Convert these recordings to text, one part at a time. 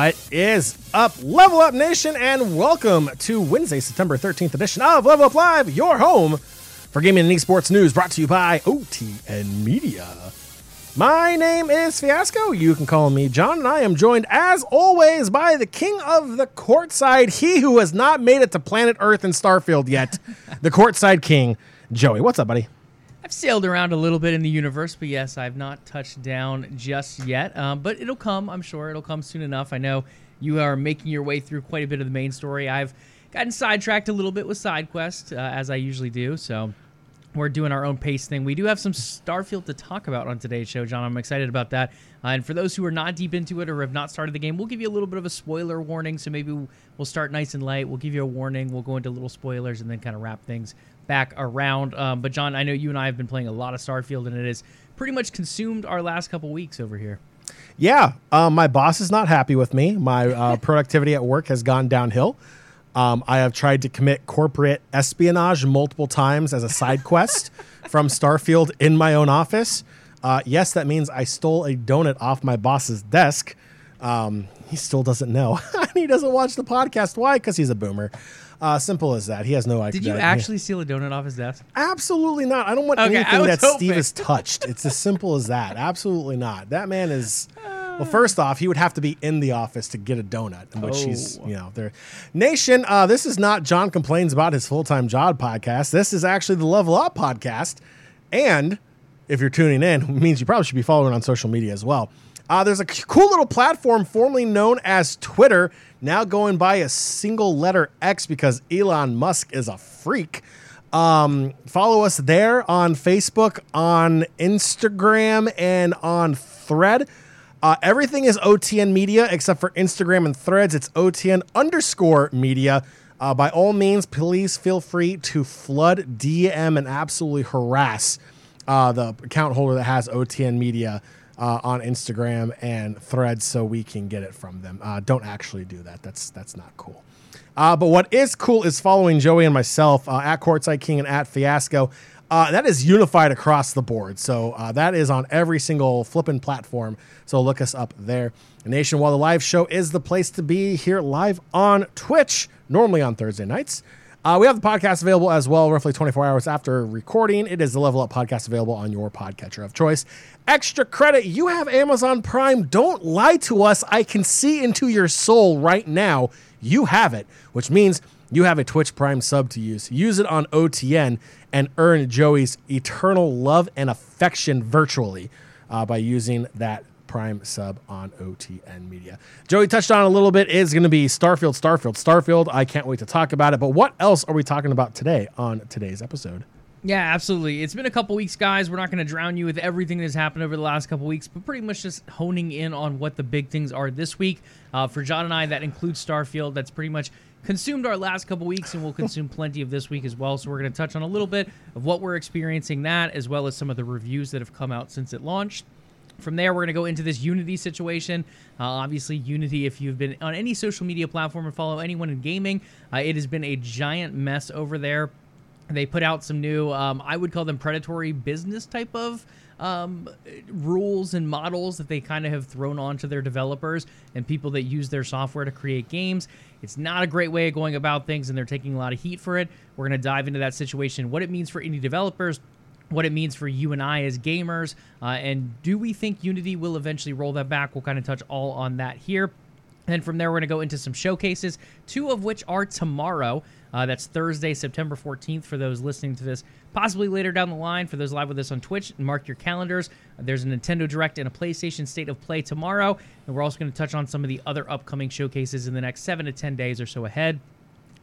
What is up, Level Up Nation, and welcome to Wednesday, September 13th edition of Level Up Live, your home for gaming and esports news brought to you by OTN Media. My name is Fiasco. You can call me Jon, and I am joined, as always, by the king of the courtside, he who has not made it to planet Earth and Starfield yet, the courtside king, Joey. What's up, buddy? I've sailed around a little bit in the universe, but yes, I've not touched down just yet. Um, but it'll come, I'm sure. It'll come soon enough. I know you are making your way through quite a bit of the main story. I've gotten sidetracked a little bit with side quest, uh, as I usually do. So we're doing our own pace thing. We do have some Starfield to talk about on today's show, Jon. I'm excited about that. Uh, and for those who are not deep into it or have not started the game, we'll give you a little bit of a spoiler warning. So maybe we'll start nice and light. We'll give you a warning. We'll go into little spoilers and then kind of wrap things back around. Um, but Jon, I know you and I have been playing a lot of Starfield, and it has pretty much consumed our last couple weeks over here. Yeah, um, my boss is not happy with me. My uh, productivity at work has gone downhill. Um, I have tried to commit corporate espionage multiple times as a side quest from Starfield in my own office. Uh, yes, that means I stole a donut off my boss's desk. Um, he still doesn't know. he doesn't watch the podcast. Why? Because he's a boomer. Uh, simple as that. He has no idea. Did you actually steal a donut off his desk? Absolutely not. I don't want Okay, anything that hoping. Steve has touched. It's as simple as that. Absolutely not. That man is. Well, first off, he would have to be in the office to get a donut, in which he's, Oh. you know, there. Nation, uh, this is not Jon complains about his full time job podcast. This is actually the Level Up podcast, and if you're tuning in, it means you probably should be following on social media as well. Uh, there's a cool little platform formerly known as Twitter, now going by a single letter X because Elon Musk is a freak. Um, follow us there on Facebook, on Instagram, and on Thread. Uh, everything is OTN Media except for Instagram and Threads. It's OTN underscore Media. Uh, by all means, please feel free to flood, DM, and absolutely harass uh, the account holder that has OTN Media uh, on Instagram and Threads so we can get it from them. Uh, don't actually do that. That's that's not cool. Uh, but what is cool is following Joey and myself uh, at Courtside King and at Fiasco. Uh, that is unified across the board. So uh, that is on every single flipping platform. So look us up there. Nation, while the live show is the place to be here live on Twitch, normally on Thursday nights. Uh, we have the podcast available as well, roughly 24 hours after recording. It is the Level Up podcast available on your podcatcher of choice. Extra credit, you have Amazon Prime. Don't lie to us. I can see into your soul right now. You have it, which means you have a Twitch Prime sub to use. Use it on OTN and earn Joey's eternal love and affection virtually uh, by using that Prime sub on OTN Media. Joey touched on a little bit is going to be Starfield, Starfield, Starfield. I can't wait to talk about it. But what else are we talking about today on today's episode? Yeah, absolutely. It's been a couple weeks, guys. We're not going to drown you with everything that's happened over the last couple weeks, but pretty much just honing in on what the big things are this week. Uh, for Jon and I, that includes Starfield. That's pretty much consumed our last couple weeks, and we'll consume plenty of this week as well. So we're going to touch on a little bit of what we're experiencing that, as well as some of the reviews that have come out since it launched. From there, we're going to go into this Unity situation. Uh, obviously, Unity, if you've been on any social media platform and follow anyone in gaming, uh, it has been a giant mess over there. They put out some new, um, I would call them predatory business type of um, rules and models that they kind of have thrown onto their developers and people that use their software to create games. It's not a great way of going about things, and they're taking a lot of heat for it. We're going to dive into that situation, what it means for indie developers, what it means for you and I as gamers, uh, and do we think Unity will eventually roll that back? We'll kind of touch all on that here. Then from there, we're going to go into some showcases, two of which are tomorrow. Uh, that's Thursday, September 14th, for those listening to this possibly later down the line. For those live with us on Twitch, mark your calendars. There's a Nintendo Direct and a PlayStation State of Play tomorrow. And we're also going to touch on some of the other upcoming showcases in the next seven to 10 days or so ahead.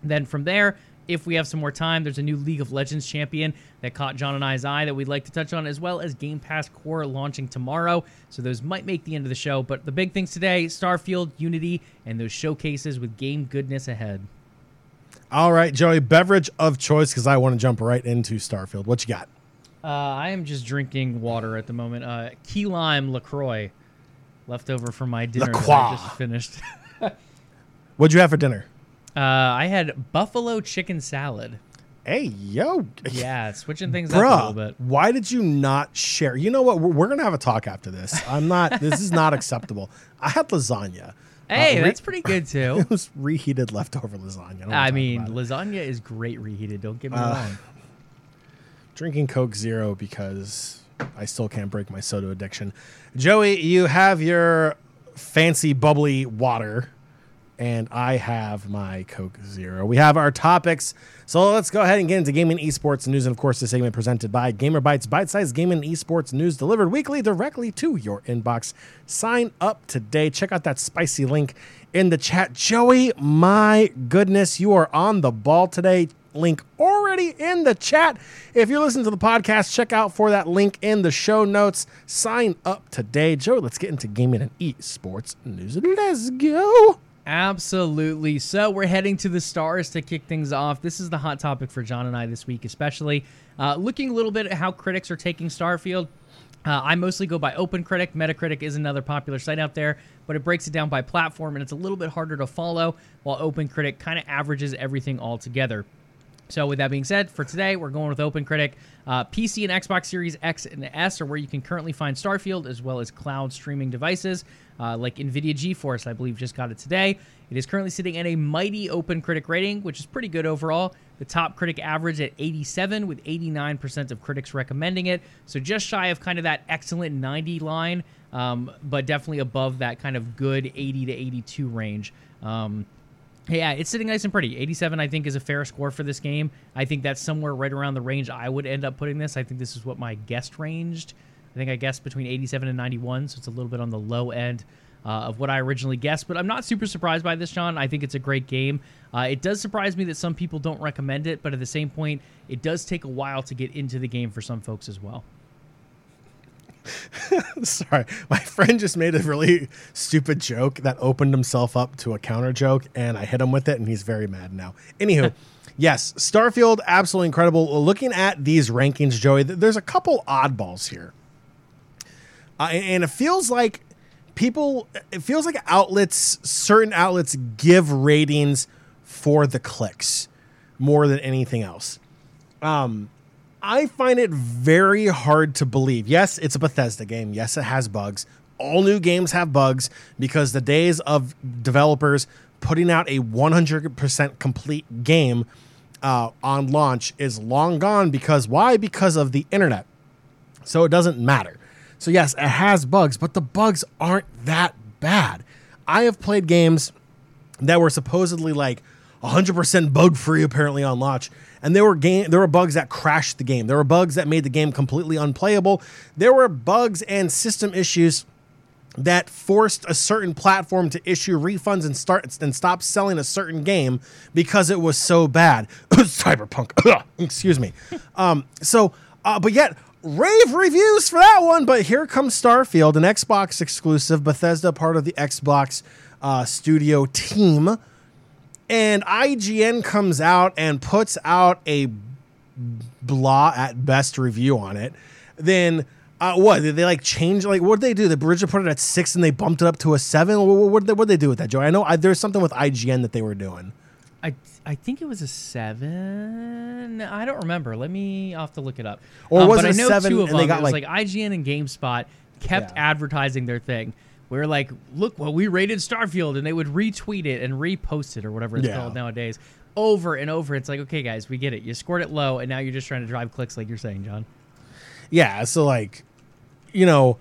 Then from there, if we have some more time, there's a new League of Legends champion that caught Jon and I's eye that we'd like to touch on, as well as Game Pass Core launching tomorrow. So those might make the end of the show. But the big things today Starfield, Unity, and those showcases with game goodness ahead. All right, Joey, beverage of choice because I want to jump right into Starfield. What you got? Uh, I am just drinking water at the moment. Uh, key lime LaCroix, left over from my dinner. I just finished. What'd you have for dinner? Uh, I had buffalo chicken salad. Hey, yo. Yeah, switching things up a little bit. why did you not share? You know what? We're, we're gonna have a talk after this. I'm not. this is not acceptable. I had lasagna. Hey, Uh, re- that's pretty good too. It was reheated leftover lasagna. don't I mean, lasagna is great reheated. Don't get me Uh, wrong. drinking Coke Zero because I still can't break my soda addiction. Joey, you have your fancy bubbly water, and I have my Coke Zero. We have our topics. So let's go ahead and get into gaming, esports, news, and of course, this segment presented by Gamer Bytes, bite-sized gaming and esports news delivered weekly directly to your inbox. Sign up today. Check out that spicy link in the chat. Joey, my goodness, you are on the ball today. Link already in the chat. If you're listening to the podcast, check out for that link in the show notes. Sign up today. Joey, let's get into gaming and esports news. Let's go. Absolutely. So we're heading to the stars to kick things off. This is the hot topic for Jon and I this week, especially uh, looking a little bit at how critics are taking Starfield. Uh, I mostly go by OpenCritic. Metacritic is another popular site out there, but it breaks it down by platform and it's a little bit harder to follow, while OpenCritic kind of averages everything all together. So, with that being said, for today, we're going with OpenCritic. Uh, PC and Xbox Series X and S are where you can currently find Starfield, as well as cloud streaming devices uh, like NVIDIA GeForce, I believe, just got it today. It is currently sitting at a mighty OpenCritic rating, which is pretty good overall. The top critic average at 87, with 89% of critics recommending it. So, just shy of kind of that excellent 90 line, um, but definitely above that kind of good 80 to 82 range. Um, yeah, it's sitting nice and pretty. 87, I think, is a fair score for this game. I think that's somewhere right around the range I would end up putting this. I think this is what my guest ranged. I think I guessed between 87 and 91, so it's a little bit on the low end uh, of what I originally guessed. But I'm not super surprised by this, Jon. I think it's a great game. Uh, it does surprise me that some people don't recommend it, but at the same point, it does take a while to get into the game for some folks as well. Sorry, my friend just made a really stupid joke that opened himself up to a counter joke, and I hit him with it, and he's very mad now. Anywho, yes, Starfield, absolutely incredible. Looking at these rankings, Joey, there's a couple oddballs here, uh, and it feels like people, it feels like outlets, certain outlets give ratings for the clicks more than anything else. I find it very hard to believe. Yes, it's a Bethesda game. Yes, it has bugs. All new games have bugs because the days of developers putting out a 100% complete game uh, on launch is long gone because why? Because of the internet. So it doesn't matter. So, yes, it has bugs, but the bugs aren't that bad. I have played games that were supposedly like 100% bug free apparently on launch and there were game there were bugs that crashed the game. There were bugs that made the game completely unplayable. There were bugs and system issues that forced a certain platform to issue refunds and start and stop selling a certain game because it was so bad. Cyberpunk. Excuse me. Um so uh, but yet rave reviews for that one but here comes starfield an xbox exclusive bethesda part of the xbox uh, studio team and IGN comes out and puts out a blah at best review on it, then uh, what did they like change? Like what did they do? The originally put it at six and they bumped it up to a seven. What, what, did, they, what did they do with that, Joe? I know I, there's something with IGN that they were doing. I I think it was a seven. I don't remember. Let me. I'll have to look it up. Or Um, was but it I a know seven two of and they got, it was like- like, IGN and GameSpot kept Yeah. advertising their thing. We were like, look, well, we rated Starfield, and they would retweet it and repost it or whatever it's Yeah. called nowadays, over and over. It's like, okay, guys, we get it. You scored it low, and now you're just trying to drive clicks, like you're saying, Jon. Yeah, so like, you know,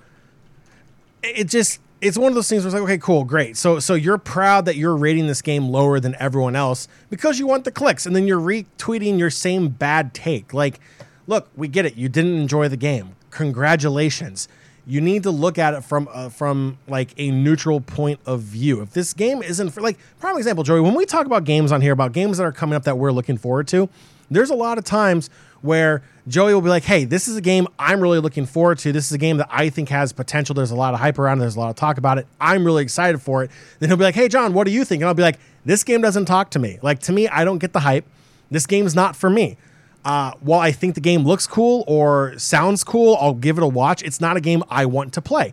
it just it's one of those things where it's like, okay, cool, great. So so you're proud that you're rating this game lower than everyone else because you want the clicks, and then you're retweeting your same bad take. Like, look, we get it. You didn't enjoy the game. Congratulations. You need to look at it from uh, from like a neutral point of view. If this game isn't for like prime example, Joey, when we talk about games on here, about games that are coming up that we're looking forward to, there's a lot of times where Joey will be like, "Hey, this is a game I'm really looking forward to. This is a game that I think has potential. There's a lot of hype around it. There's a lot of talk about it. I'm really excited for it." Then he'll be like, "Hey, Jon, what do you think?" And I'll be like, "This game doesn't talk to me. Like to me, I don't get the hype. This game's not for me." Uh, while I think the game looks cool or sounds cool, I'll give it a watch. It's not a game I want to play.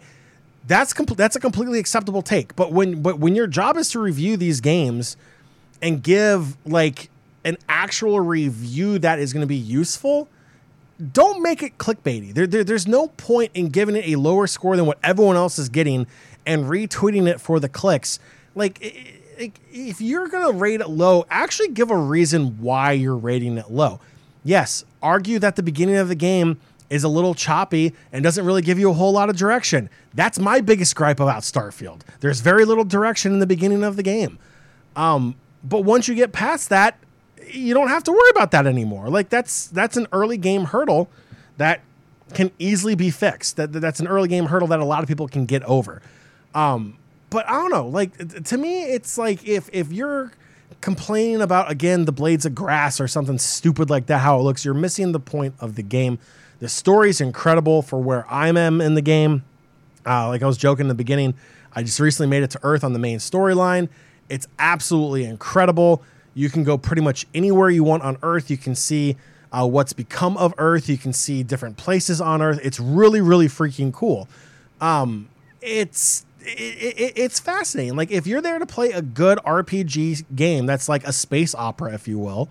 That's com- that's a completely acceptable take. But when but when your job is to review these games and give like an actual review that is going to be useful, don't make it clickbaity. There, there, there's no point in giving it a lower score than what everyone else is getting and retweeting it for the clicks like, if you're gonna rate it low, actually give a reason why you're rating it low. Yes, argue that the beginning of the game is a little choppy and doesn't really give you a whole lot of direction. That's my biggest gripe about Starfield. There's very little direction in the beginning of the game. Um, but once you get past that, you don't have to worry about that anymore. Like that's that's an early game hurdle that can easily be fixed. That that's an early game hurdle that a lot of people can get over. Um, but I don't know. Like to me, it's like if if you're complaining about again the blades of grass or something stupid like that, how it looks, you're missing the point of the game. The story's incredible for where I am in the game. Uh, like I was joking in the beginning, I just recently made it to Earth on the main storyline. It's absolutely incredible. You can go pretty much anywhere you want on Earth. You can see uh, what's become of Earth. You can see different places on Earth. It's really, really freaking cool. Um, it's it, it, it's fascinating. Like if you're there to play a good RPG game, that's like a space opera, if you will,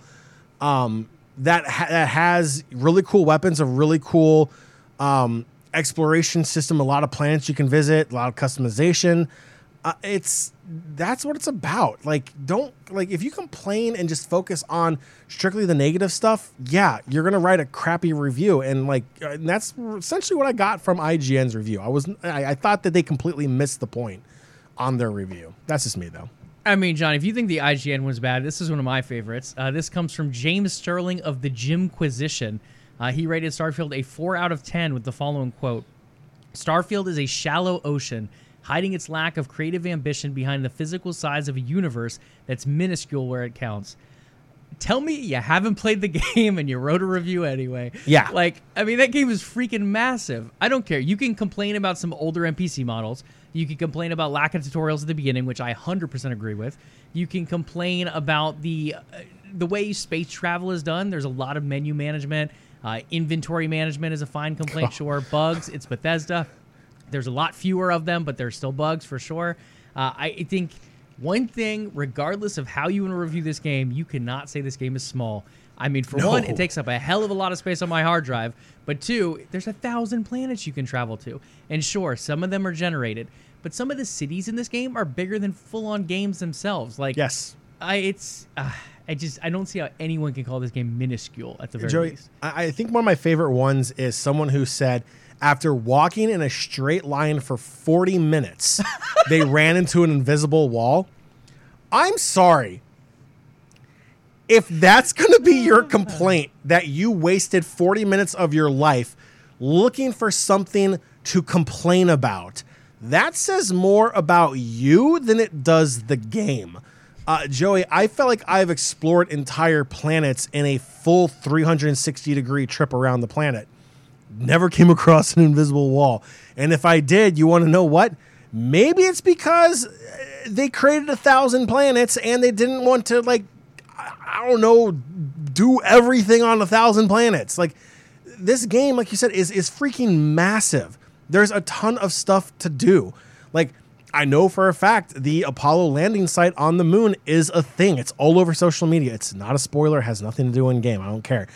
um, that ha- that has really cool weapons, a really cool um, exploration system, a lot of planets you can visit, a lot of customization. Uh, it's that's what it's about. Like, don't like if you complain and just focus on strictly the negative stuff. Yeah, you're gonna write a crappy review, and like uh, and that's essentially what I got from IGN's review. I was I, I thought that they completely missed the point on their review. That's just me though. I mean, Jon, if you think the IGN was bad, this is one of my favorites. Uh, this comes from James Sterling of the Jimquisition. Uh, he rated Starfield a 4 out of 10 with the following quote Starfield is a shallow ocean hiding its lack of creative ambition behind the physical size of a universe that's minuscule where it counts. Tell me you haven't played the game and you wrote a review anyway. Yeah. Like, I mean, that game is freaking massive. I don't care. You can complain about some older NPC models. You can complain about lack of tutorials at the beginning, which I 100% agree with. You can complain about the uh, the way space travel is done. There's a lot of menu management. Uh, inventory management is a fine complaint, sure. Bugs, it's Bethesda. There's a lot fewer of them, but there's still bugs for sure. Uh, I think one thing, regardless of how you want to review this game, you cannot say this game is small. I mean, for no. one, it takes up a hell of a lot of space on my hard drive. But two, there's a thousand planets you can travel to. And sure, some of them are generated, but some of the cities in this game are bigger than full-on games themselves. Like, yes, I it's. Uh, I just I don't see how anyone can call this game minuscule at the very Joey, least. I think one of my favorite ones is someone who said after walking in a straight line for 40 minutes, they ran into an invisible wall. I'm sorry. If that's going to be your complaint that you wasted 40 minutes of your life looking for something to complain about, that says more about you than it does the game. Uh, Joey, I felt like I've explored entire planets in a full 360 degree trip around the planet never came across an invisible wall. And if I did, you want to know what? Maybe it's because uh, they created a thousand planets and they didn't want to like I don't know do everything on a thousand planets. Like this game, like you said, is is freaking massive. There's a ton of stuff to do. Like I know for a fact the Apollo landing site on the moon is a thing. It's all over social media. It's not a spoiler, has nothing to do in game. I don't care.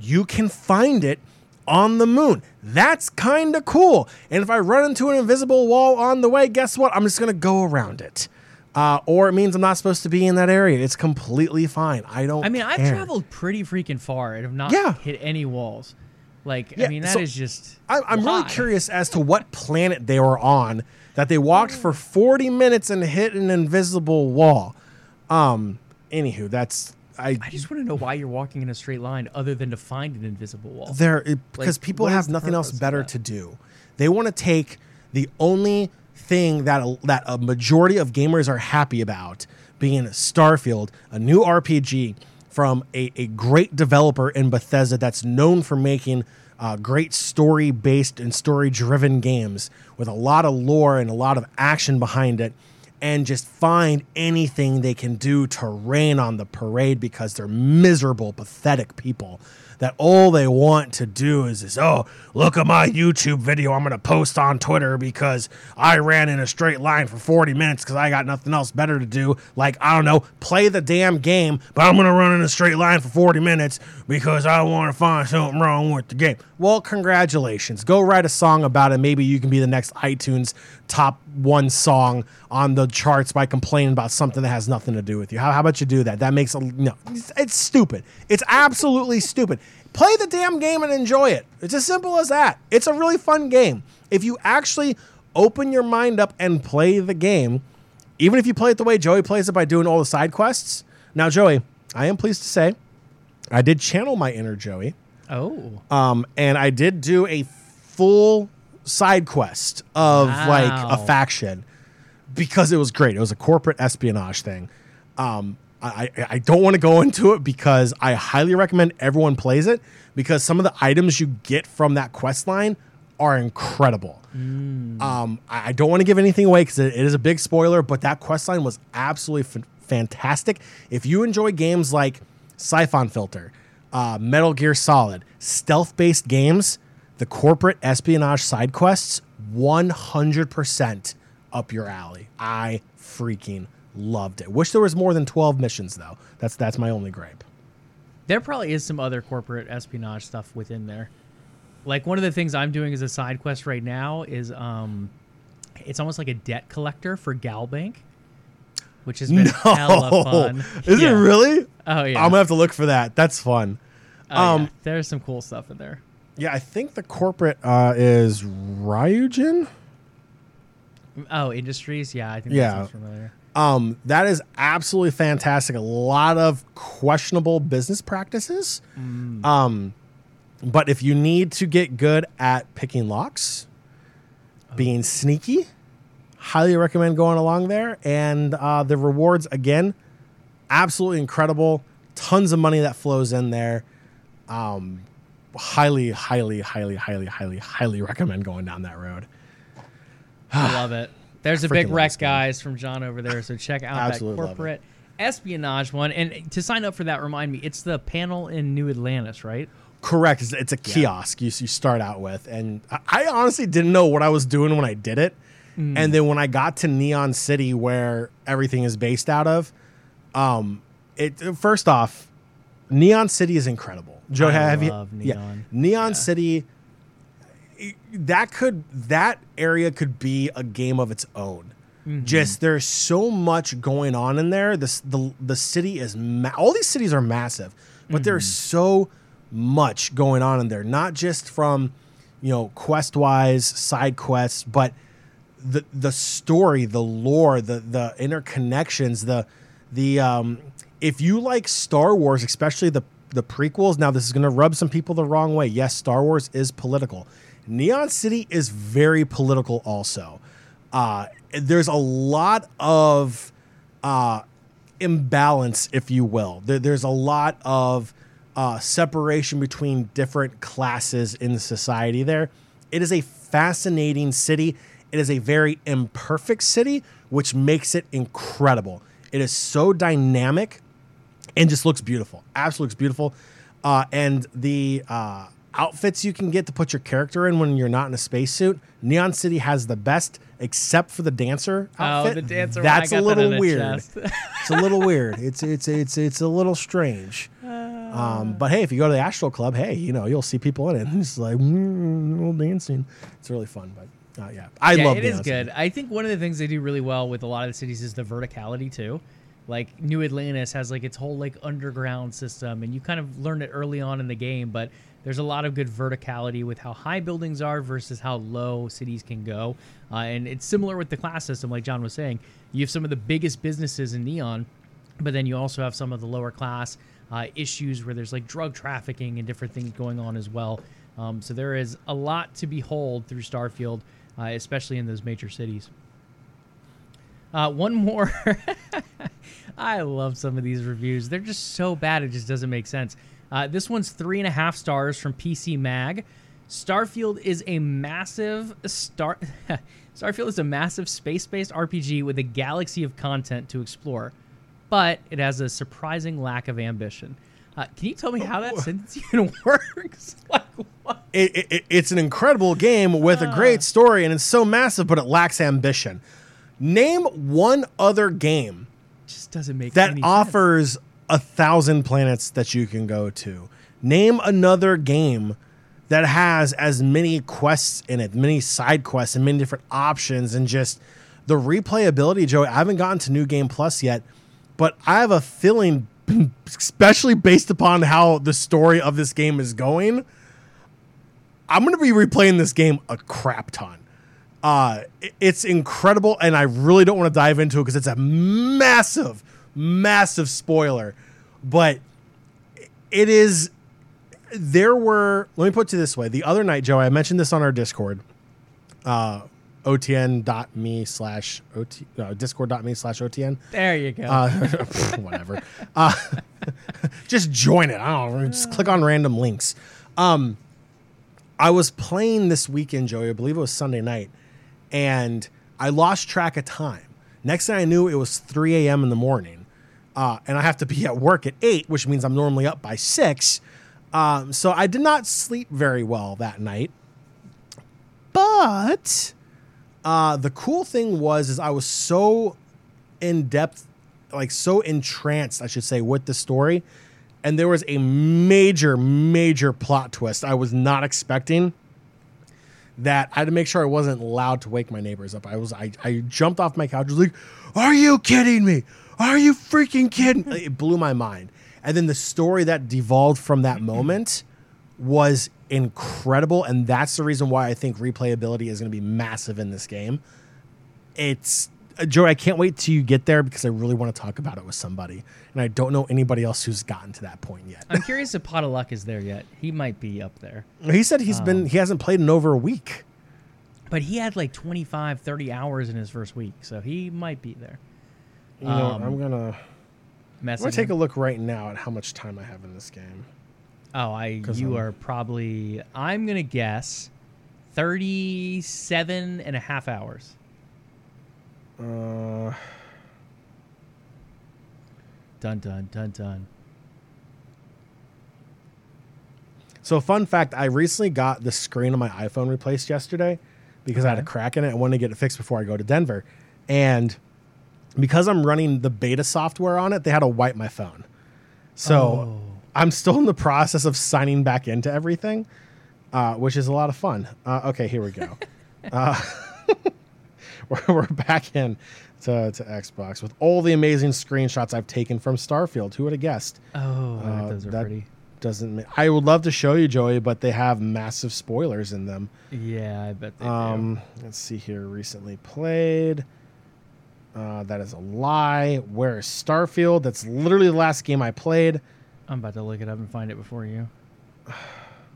You can find it on the moon. That's kind of cool. And if I run into an invisible wall on the way, guess what? I'm just going to go around it. Uh, or it means I'm not supposed to be in that area. It's completely fine. I don't. I mean, care. I've traveled pretty freaking far and have not yeah. hit any walls. Like, yeah, I mean, that so is just. I, I'm really curious as to what planet they were on that they walked for 40 minutes and hit an invisible wall. Um, anywho, that's I, I just want to know why you're walking in a straight line other than to find an invisible wall. There, because like, people have nothing else better to do. They want to take the only thing that a, that a majority of gamers are happy about being Starfield, a new RPG from a, a great developer in Bethesda that's known for making uh, great story based and story driven games with a lot of lore and a lot of action behind it and just find anything they can do to rain on the parade because they're miserable, pathetic people that all they want to do is oh, look at my YouTube video I'm going to post on Twitter because I ran in a straight line for 40 minutes because I got nothing else better to do. Like, I don't know, play the damn game, but I'm going to run in a straight line for 40 minutes because I want to find something wrong with the game. Well, congratulations. Go write a song about it. Maybe you can be the next iTunes top one song on the charts by complaining about something that has nothing to do with you. How, how about you do that? That makes a no. It's, it's stupid. It's absolutely stupid. Play the damn game and enjoy it. It's as simple as that. It's a really fun game. If you actually open your mind up and play the game, even if you play it the way Joey plays it by doing all the side quests. Now, Joey, I am pleased to say I did channel my inner Joey. Oh. Um, and I did do a full side quest of Wow. like a faction because it was great. It was a corporate espionage thing. Um, I, I- don't want to go into it because I highly recommend everyone plays it because some of the items you get from that quest line are incredible. Um, I I don't want to give anything away because it, it is a big spoiler, but that quest line was absolutely f- fantastic. If you enjoy games like Siphon Filter, uh, Metal Gear Solid, stealth based games, the corporate espionage side quests, 100% up your alley. I freaking loved it. Wish there was more than 12 missions though. That's that's my only gripe. There probably is some other corporate espionage stuff within there. Like one of the things I'm doing as a side quest right now is um it's almost like a debt collector for Galbank, which has been hella fun. Is Yeah. it really? Oh yeah. I'm gonna have to look for that. That's fun. Oh, yeah. um, There's some cool stuff in there. Yeah, I think the corporate uh, is Ryujin. Oh, industries. Yeah, I think Yeah. that sounds familiar. Um, that is absolutely fantastic. A lot of questionable business practices. Um, but if you need to get good at picking locks, being sneaky, highly recommend going along there. And uh, the rewards, again, absolutely incredible. Tons of money that flows in there. Um, highly, highly, highly, highly, highly, highly recommend going down that road. I love it. There's a big wreck, guys, from Jon over there. So check out that Absolutely love it. corporate espionage one. And to sign up for that, remind me, it's the panel in New Atlantis, right? Correct. It's, it's a kiosk you, you start out with. And I, I honestly didn't know what I was doing when I did it. And then when I got to Neon City, where everything is based out of, um, it first off, Neon City is incredible. Joe, I have love you? Neon. Neon Yeah. City. That could that area could be a game of its own. Mm-hmm. Just there's so much going on in there. This the the city is ma- all these cities are massive, but there's Mm-hmm. so much going on in there. Not just from you know quest wise side quests, but the the story, the lore, the the interconnections, the the um if you like Star Wars, especially the the prequels, now this is going to rub some people the wrong way. Yes, Star Wars is political. Neon City is very political also. Uh there's a lot of uh imbalance, if you will. There, there's a lot of uh, separation between different classes in society there. It is a fascinating city. It is a very imperfect city, which makes it incredible. It is so dynamic and just looks beautiful. Absolutely looks beautiful. Uh, and the uh, outfits you can get to put your character in when you're not in a spacesuit, Neon City has the best, except for the dancer outfit. Oh, the dancer. That's a got that little weird. it's a little weird. It's it's it's it's a little strange. Um, but hey, if you go to the Astral Club, hey, you know you'll see people in it. It's like mm, little dancing. It's really fun. But uh, yeah, I yeah, love it is good. I think one of the things they do really well with a lot of the cities is the verticality too. Like New Atlantis has like its whole like underground system, and you kind of learn it early on in the game. But there's a lot of good verticality with how high buildings are versus how low cities can go. Uh, and it's similar with the class system, like Jon was saying. You have some of the biggest businesses in Neon, but then you also have some of the lower class uh, issues where there's like drug trafficking and different things going on as well. Um, so there is a lot to behold through Starfield, uh, especially in those major cities. Uh, one more. I love some of these reviews. They're just so bad, it just doesn't make sense. Uh, this one's three and a half stars from PC Mag. Starfield is a massive star. Starfield is a massive space-based RPG with a galaxy of content to explore, but it has a surprising lack of ambition. Uh, can you tell me how that sentence even works? like what? It, it, it's an incredible game with a great story, and it's so massive, but it lacks ambition. Name one other game Just doesn't make that any sense. offers a thousand planets that you can go to. Name another game that has as many quests in it, many side quests, and many different options, and just the replayability. Joey, I haven't gotten to New Game Plus yet, but I have a feeling, especially based upon how the story of this game is going, I'm going to be replaying this game a crap ton. Uh, it's incredible, and I really don't want to dive into it because it's a massive, massive spoiler. But it is. There were. Let me put it this way: the other night, Joe, I mentioned this on our Discord. Uh, otn.me slash ot uh, discord.me slash otn There you go. uh, whatever. Uh, just join it. I don't know. Just click on random links. Um, I was playing this weekend, Joey. I believe it was Sunday night, and I lost track of time. Next thing I knew, it was 3 a.m. in the morning, uh, and I have to be at work at eight, which means I'm normally up by six. Um, so I did not sleep very well that night. But uh, the cool thing was, is I was so in depth, like so entranced, I should say, with the story. And there was a major, major plot twist I was not expecting. That I had to make sure I wasn't loud to wake my neighbors up. I was, I, I jumped off my couch. Was like, "Are you kidding me? Are you freaking kidding?" It blew my mind. And then the story that devolved from that moment was incredible, and that's the reason why I think replayability is going to be massive in this game it's Joey, I can't wait till you get there because I really want to talk about it with somebody, and I don't know anybody else who's gotten to that point yet. I'm curious if Pot of Luck is there yet. He might be up there. he said he's been he hasn't played in over a week. But he had like 25, 30 hours in his first week, so he might be there. You know, Um, I'm gonna I'm gonna take a look right now at how much time I have in this game. Oh, I you I'm- are probably I'm going to guess 37 and a half hours. Uh, Dun dun dun dun. so fun fact, I recently got the screen on my iPhone replaced yesterday because I had a crack in it. I wanted to get it fixed before I go to Denver, and because I'm running the beta software on it, they had to wipe my phone. So Oh. I'm still in the process of signing back into everything, uh, which is a lot of fun. Uh, okay, here we go. uh, we're, we're back in to, to Xbox with all the amazing screenshots I've taken from Starfield. Who would have guessed? Oh, Uh, those are that pretty. Doesn't I would love to show you, Joey, but they have massive spoilers in them. Yeah, I bet they Um, let's see here. Recently played. Uh, that is a lie. Where is Starfield? That's literally the last game I played. I'm about to look it up and find it before you.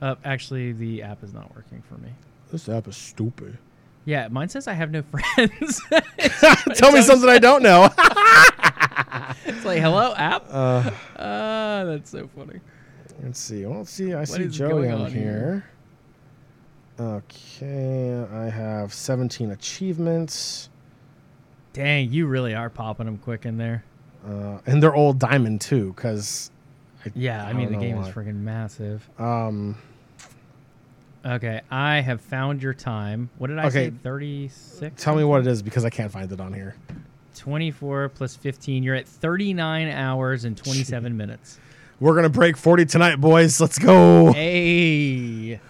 Uh, actually, the app is not working for me. This app is stupid. Yeah, mine says I have no friends. Tell me something I don't know. it's like, hello, app? uh, Ah, that's so funny. let's see. Well, let's see. I see Joey on, on here. Okay, I have 17 achievements, Dang, you really are popping them quick in there. uh, and they're all diamond too. Because Yeah, I, I mean, the game is freaking massive. um, Okay, I have found your time. What did I Okay. say? 36? tell me what it is because I can't find it on here. 24 plus 15. You're at 39 hours and 27 minutes. We're gonna break 40 tonight, boys. Let's go. Hey.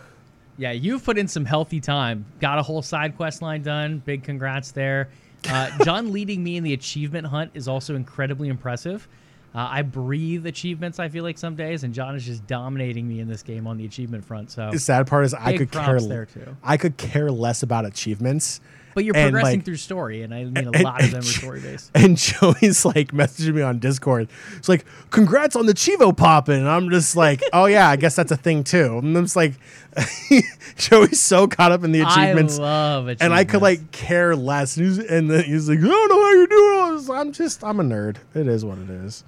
Yeah, you've put in some healthy time. Got a whole side quest line done. Big congrats there. Uh, Jon leading me in the achievement hunt is also incredibly impressive. Uh, I breathe achievements, I feel like, some days, and Jon is just dominating me in this game on the achievement front. So, The sad part is I could care. there, too. I could care less about achievements. but you're and, progressing like- through story, and I mean, a and- lot of them are story based. And Joey's like messaging me on Discord. It's like, congrats on the Chivo popping. And I'm just like, oh yeah, I guess that's a thing too. And I'm just like, Joey's so caught up in the achievements. I love achievements. and I could like care less. And he's, and he's like, I don't know how you're doing all this. I'm just, I'm a nerd. It is what it is.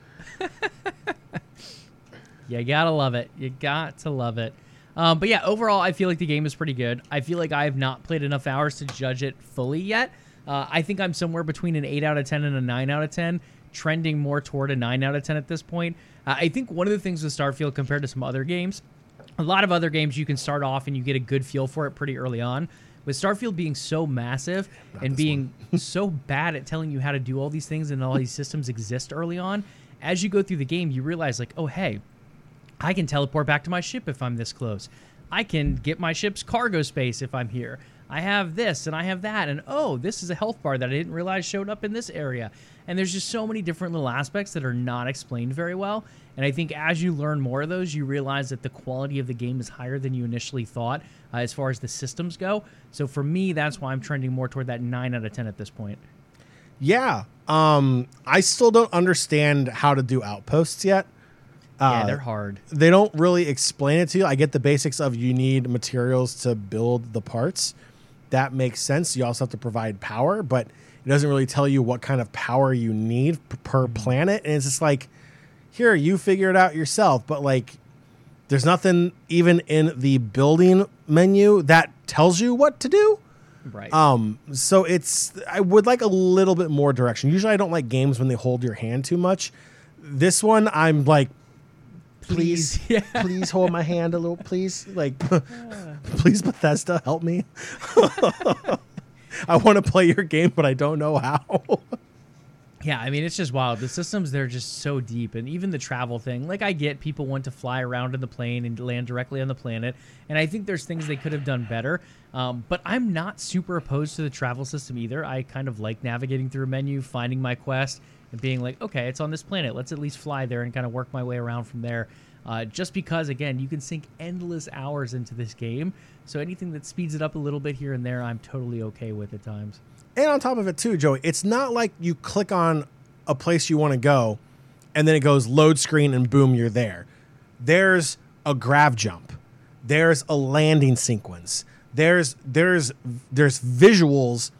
You gotta love it. You got to love it. Um, but yeah, overall, I feel like the game is pretty good. I feel like I have not played enough hours to judge it fully yet. Uh, I think I'm somewhere between an 8 out of 10 and a 9 out of 10 trending more toward a 9 out of 10 at this point. Uh, I think one of the things with Starfield compared to some other games, a lot of other games you can start off and you get a good feel for it pretty early on. With Starfield being so massive Not and being so bad at telling you how to do all these things and all these systems exist early on, as you go through the game, you realize, like, oh, hey, I can teleport back to my ship if I'm this close. I can get my ship's cargo space if I'm here. I have this and I have that. And oh, this is a health bar that I didn't realize showed up in this area. And there's just so many different little aspects that are not explained very well. And I think as you learn more of those, you realize that the quality of the game is higher than you initially thought uh, as far as the systems go. So for me, that's why I'm trending more toward that 9 out of 10 at this point. Yeah. Um, I still don't understand how to do outposts yet. yeah, Uh, they're hard. they don't really explain it to you. I get the basics of you need materials to build the parts. That makes sense. You also have to provide power, but it doesn't really tell you what kind of power you need per planet. And it's just like, here, you figure it out yourself. But like, there's nothing even in the building menu that tells you what to do. Right. Um, so it's I would like a little bit more direction. Usually I don't like games when they hold your hand too much. This one I'm like please Yeah. please hold my hand a little please like please Bethesda help me. I want to play your game but I don't know how. Yeah, I mean it's just wild. The systems they're just so deep, and even the travel thing. Like I get people want to fly around in the plane and land directly on the planet, and I think there's things they could have done better. Um, but I'm not super opposed to the travel system either. I kind of like navigating through a menu, finding my quest, and being like, okay, it's on this planet. Let's at least fly there and kind of work my way around from there. Uh, just because, again, you can sink endless hours into this game. So anything that speeds it up a little bit here and there, I'm totally okay with at times. And on top of it too, Joey, it's not like you click on a place you want to go and then it goes load screen and boom, you're there. There's a grav jump. There's a landing sequence. There's there's there's visuals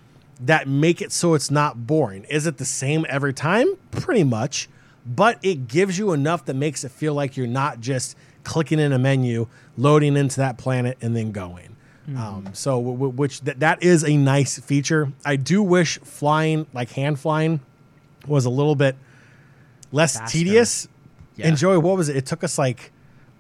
that make it so it's not boring. Is it the same every time? Pretty much. But it gives you enough that makes it feel like you're not just clicking in a menu, loading into that planet, and then going. Um, so, w- w- which th- that is a nice feature. I do wish flying, like hand flying, was a little bit less Faster. tedious. Yeah. And Joey, what was it? It took us like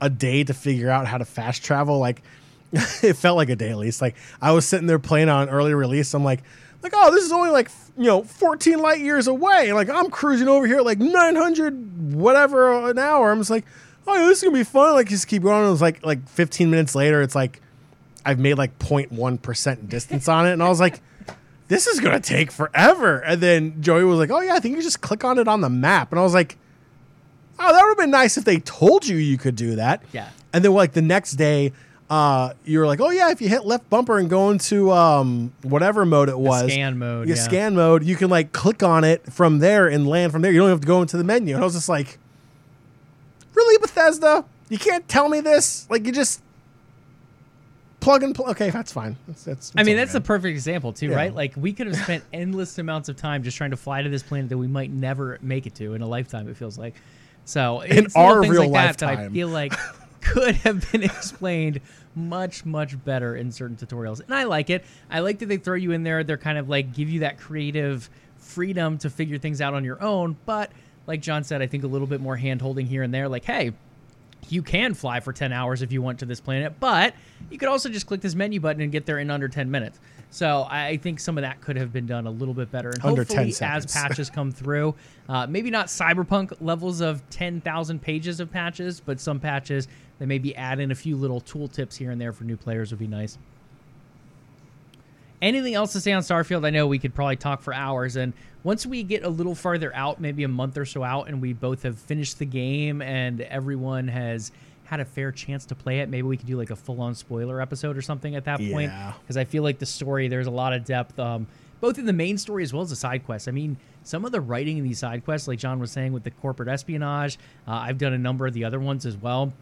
a day to figure out how to fast travel. Like, it felt like a day at least. Like, I was sitting there playing on early release. I'm like, like, oh, this is only like you know 14 light years away. Like, I'm cruising over here at like 900 whatever an hour. I'm just like, oh, this is gonna be fun. Like, just keep going. And it was like like 15 minutes later, it's like I've made like 0.1 percent distance on it, and I was like. This is gonna take forever. And then Joey was like, "Oh yeah, I think you just click on it on the map." And I was like, "Oh, that would have been nice if they told you you could do that." Yeah. And then like the next day, uh, you were like, "Oh yeah, if you hit left bumper and go into um, whatever mode it was, scan mode, yeah. scan mode, you can like click on it from there and land from there. You don't have to go into the menu." And I was just like, "Really, Bethesda? You can't tell me this? Like you just plug and play? Okay, that's fine. That's, that's, I mean, that's the perfect example too, Yeah. right? Like we could have spent endless amounts of time just trying to fly to this planet that we might never make it to in a lifetime. It feels like. So In our things real like that that I feel like could have been explained much much better in certain tutorials, and I like it. I like that they throw you in there. They're kind of like give you that creative freedom to figure things out on your own, but like Jon said, I think a little bit more hand holding here and there. Like, hey, you can fly for 10 hours if you want to this planet, but you could also just click this menu button and get there in under 10 minutes. So I think some of that could have been done a little bit better. And Under 10 hopefully, as patches come through, uh, maybe not cyberpunk levels of 10,000 pages of patches, but some patches that maybe add in a few little tooltips here and there for new players would be nice. Anything else to say on Starfield? I know we could probably talk for hours. And once we get a little farther out, maybe a month or so out, and we both have finished the game and everyone has had a fair chance to play it, maybe we could do like a full on spoiler episode or something at that point. Yeah. Because I feel like the story, there's a lot of depth, um, both in the main story as well as the side quests. I mean, some of the writing in these side quests, like Jon was saying with the corporate espionage, uh, I've done a number of the other ones as well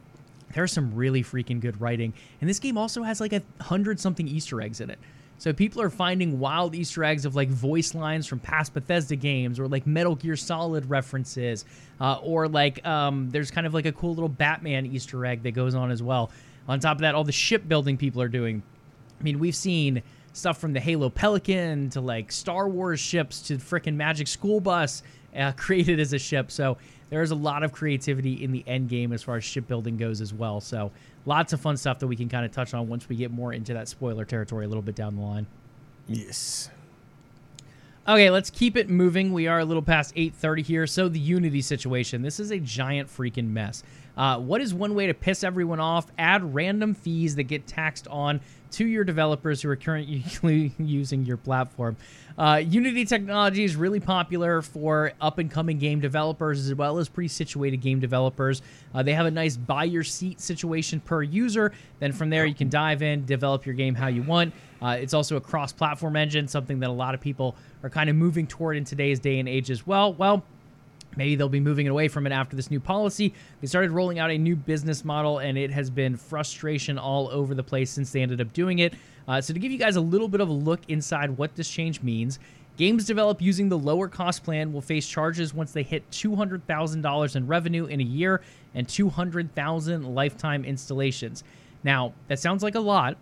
there's some really freaking good writing. And this game also has like a hundred something Easter eggs in it. So people are finding wild Easter eggs of like voice lines from past Bethesda games or like Metal Gear Solid references. Uh, or like um, there's kind of like a cool little Batman Easter egg that goes on as well. On top of that, all the shipbuilding people are doing. I mean, we've seen stuff from the Halo Pelican to like Star Wars ships to the frickin' Magic School Bus uh, created as a ship. So there's a lot of creativity in the end game as far as shipbuilding goes as well. So lots of fun stuff that we can kind of touch on once we get more into that spoiler territory a little bit down the line. Yes. Okay, let's keep it moving. We are a little past 8:30 here. So the Unity situation. This is a giant freaking mess. Uh, what is one way to piss everyone off? Add random fees that get taxed on to your developers who are currently using your platform. Uh, Unity technology is really popular for up and coming game developers as well as pre situated game developers. Uh, they have a nice buy your seat situation per user. Then from there, you can dive in, develop your game how you want. Uh, it's also a cross platform engine, something that a lot of people are kind of moving toward in today's day and age as well. Well, Maybe they'll be moving away from it after this new policy. They started rolling out a new business model, and it has been frustration all over the place since they ended up doing it. Uh, so, to give you guys a little bit of a look inside what this change means, games developed using the lower cost plan will face charges once they hit $200,000 in revenue in a year and 200,000 lifetime installations. Now, that sounds like a lot,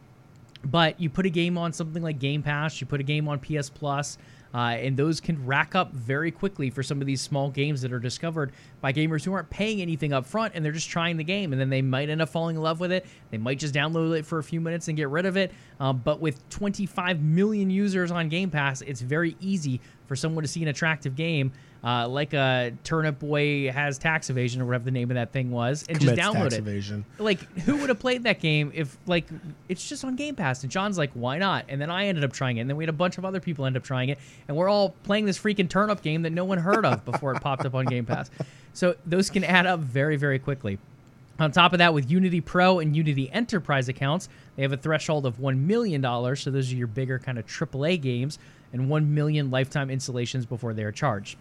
but you put a game on something like Game Pass, you put a game on PS Plus. Uh, and those can rack up very quickly for some of these small games that are discovered by gamers who aren't paying anything up front and they're just trying the game and then they might end up falling in love with it. They might just download it for a few minutes and get rid of it. Um, but with 25 million users on Game Pass, it's very easy for someone to see an attractive game uh, like a Turnip Boy has tax evasion or whatever the name of that thing was, and just download tax it. evasion. Like, who would have played that game if like it's just on Game Pass? And Jon's like, why not? And then I ended up trying it, and then we had a bunch of other people end up trying it, and we're all playing this freaking turnip game that no one heard of before it popped up on Game Pass. So those can add up very, very quickly. On top of that, with Unity Pro and Unity Enterprise accounts, they have a threshold of $1 million. So those are your bigger kind of AAA games and 1 million lifetime installations before they are charged.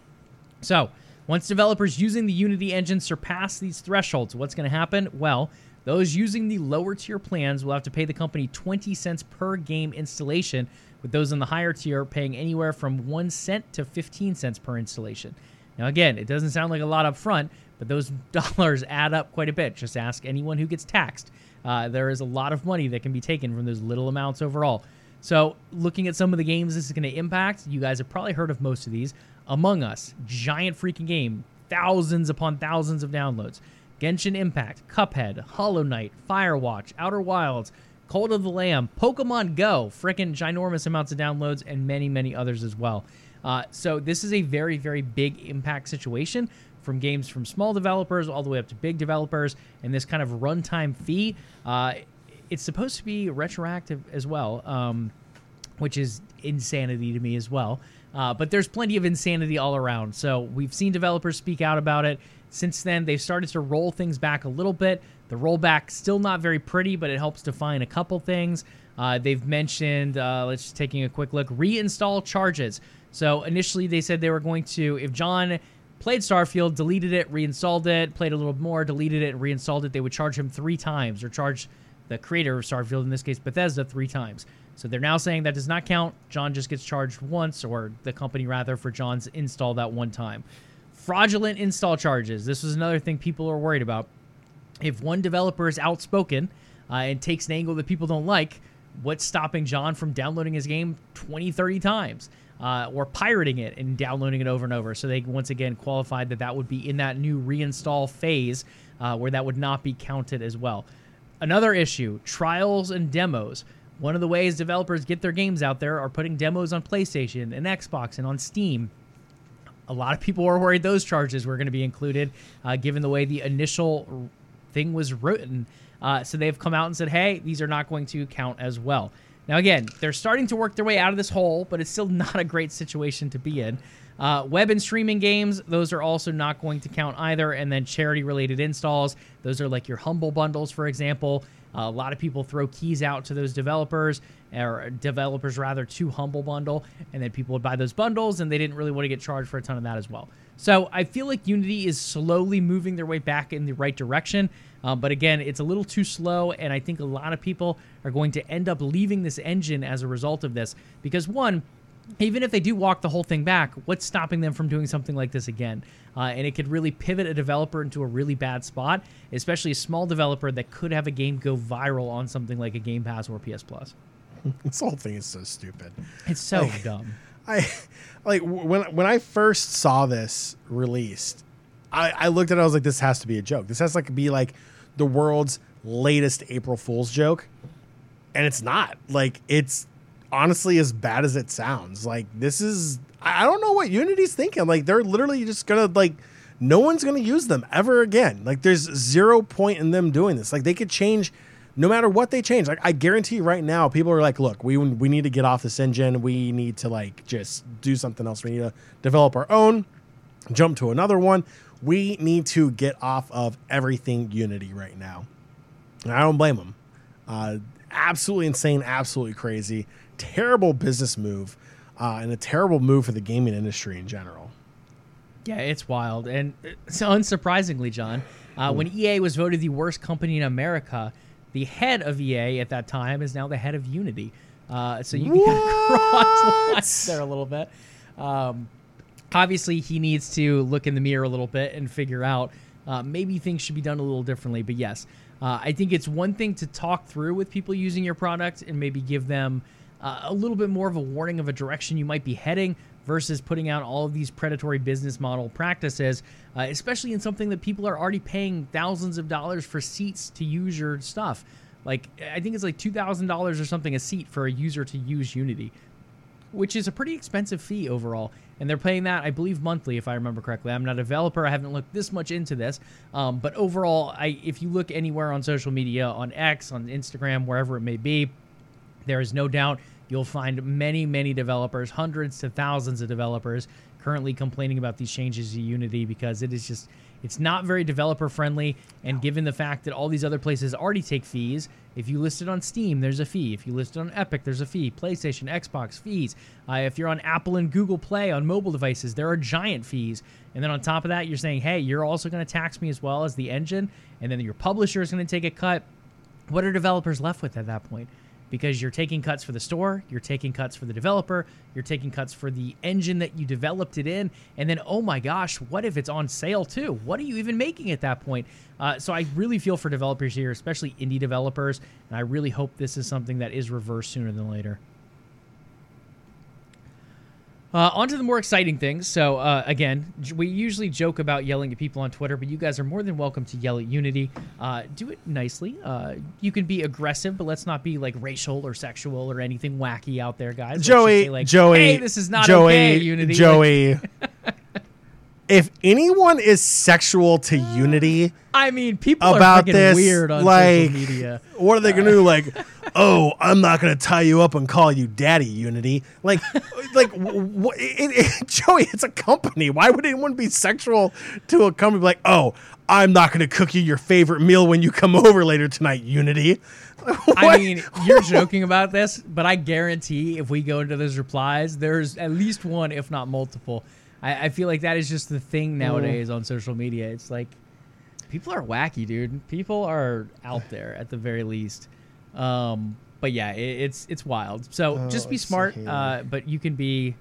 So, once developers using the Unity engine surpass these thresholds, what's going to happen? Well, those using the lower tier plans will have to pay the company 20 cents per game installation, with those in the higher tier paying anywhere from 1 cent to 15 cents per installation. Now, again, it doesn't sound like a lot up front, but those dollars add up quite a bit. Just ask anyone who gets taxed. Uh, there is a lot of money that can be taken from those little amounts overall. So, looking at some of the games this is going to impact, you guys have probably heard of most of these. Among Us, giant freaking game, thousands upon thousands of downloads. Genshin Impact, Cuphead, Hollow Knight, Firewatch, Outer Wilds, Cult of the Lamb, Pokemon Go, freaking ginormous amounts of downloads, and many, many others as well. Uh, so this is a very, very big impact situation from games from small developers all the way up to big developers, and this kind of runtime fee. Uh, it's supposed to be retroactive as well, um, which is insanity to me as well. Uh, but there's plenty of insanity all around. So we've seen developers speak out about it. Since then, they've started to roll things back a little bit. The rollback still not very pretty, but it helps define a couple things. Uh, they've mentioned, uh, let's just taking a quick look, reinstall charges. So initially, they said they were going to, if Jon played Starfield, deleted it, reinstalled it, played a little more, deleted it, and reinstalled it, they would charge him three times, or charge the creator of Starfield, in this case Bethesda, three times. So they're now saying that does not count. Jon just gets charged once, or the company rather, for Jon's install that one time. Fraudulent install charges. This was another thing people are worried about. If one developer is outspoken uh, and takes an angle that people don't like, what's stopping Jon from downloading his game 20, 30 times? Uh, or pirating it and downloading it over and over. So they once again qualified that that would be in that new reinstall phase uh, where that would not be counted as well. Another issue trials and demos. One of the ways developers get their games out there are putting demos on PlayStation and Xbox and on Steam. A lot of people were worried those charges were going to be included, uh, given the way the initial thing was written. Uh, so they've come out and said, hey, these are not going to count as well. Now, again, they're starting to work their way out of this hole, but it's still not a great situation to be in. Uh, web and streaming games, those are also not going to count either. And then charity related installs, those are like your Humble bundles, for example. A lot of people throw keys out to those developers, or developers rather, to Humble Bundle, and then people would buy those bundles, and they didn't really want to get charged for a ton of that as well. So I feel like Unity is slowly moving their way back in the right direction. Um, but again, it's a little too slow, and I think a lot of people are going to end up leaving this engine as a result of this. Because, one, even if they do walk the whole thing back, what's stopping them from doing something like this again? Uh, and it could really pivot a developer into a really bad spot, especially a small developer that could have a game go viral on something like a Game Pass or PS Plus. This whole thing is so stupid. It's so dumb. I like when when I first saw this released, I, I looked at it. I was like, this has to be a joke. This has to like be like the world's latest April Fool's joke, and it's not. Like it's honestly as bad as it sounds. Like this is I don't know what Unity's thinking. Like they're literally just gonna like no one's gonna use them ever again. Like there's zero point in them doing this. Like they could change no matter what they change. Like I guarantee right now, people are like, look, we we need to get off this engine. We need to like just do something else. We need to develop our own, jump to another one. We need to get off of everything Unity right now. And I don't blame them. Uh, absolutely insane, absolutely crazy, terrible business move, uh, and a terrible move for the gaming industry in general. Yeah, it's wild. And uh, so unsurprisingly, Jon, uh, when EA was voted the worst company in America, the head of EA at that time is now the head of Unity. Uh, so you can kind of cross lines there a little bit. Um, obviously, he needs to look in the mirror a little bit and figure out uh, maybe things should be done a little differently. But yes, uh, I think it's one thing to talk through with people using your product and maybe give them uh, a little bit more of a warning of a direction you might be heading versus putting out all of these predatory business model practices, uh, especially in something that people are already paying thousands of dollars for seats to use your stuff. Like, I think it's like $2,000 or something a seat for a user to use Unity, which is a pretty expensive fee overall. And they're paying that, I believe, monthly, if I remember correctly. I'm not a developer. I haven't looked this much into this. Um, but overall, I, if you look anywhere on social media, on X, on Instagram, wherever it may be, there is no doubt you'll find many, many developers, hundreds to thousands of developers, currently complaining about these changes to Unity because it is just it's not very developer friendly. And given the fact that all these other places already take fees, if you list it on Steam, there's a fee. If you list it on Epic, there's a fee. PlayStation, Xbox, fees. Uh, if you're on Apple and Google Play on mobile devices, there are giant fees. And then on top of that, you're saying, hey, you're also going to tax me as well as the engine. And then your publisher is going to take a cut. What are developers left with at that point? Because you're taking cuts for the store, you're taking cuts for the developer, you're taking cuts for the engine that you developed it in, and then oh my gosh, what if it's on sale too? What are you even making at that point? Uh, so I really feel for developers here, especially indie developers, and I really hope this is something that is reversed sooner than later. Uh, on to the more exciting things. So, uh, again, j- we usually joke about yelling at people on Twitter, but you guys are more than welcome to yell at Unity. Uh, do it nicely. Uh, you can be aggressive, but let's not be like racial or sexual or anything wacky out there, guys. Joey, say, like, Joey, hey, this is not Joey, okay, Unity. Like, Joey. If anyone is sexual to Unity I mean, people about this, weird on like, social media. what are they gonna do? Like, oh, I'm not gonna tie you up and call you Daddy Unity. Like, like, wh- it, it, Joey, it's a company. Why would anyone be sexual to a company? Like, oh, I'm not gonna cook you your favorite meal when you come over later tonight, Unity. I mean, you're joking about this, but I guarantee if we go into those replies, there's at least one, if not multiple. I, I feel like that is just the thing nowadays on social media. It's like people are wacky, dude. People are out there at the very least. Um, but yeah, it, it's it's wild. So Oh, just be smart, uh, but you can be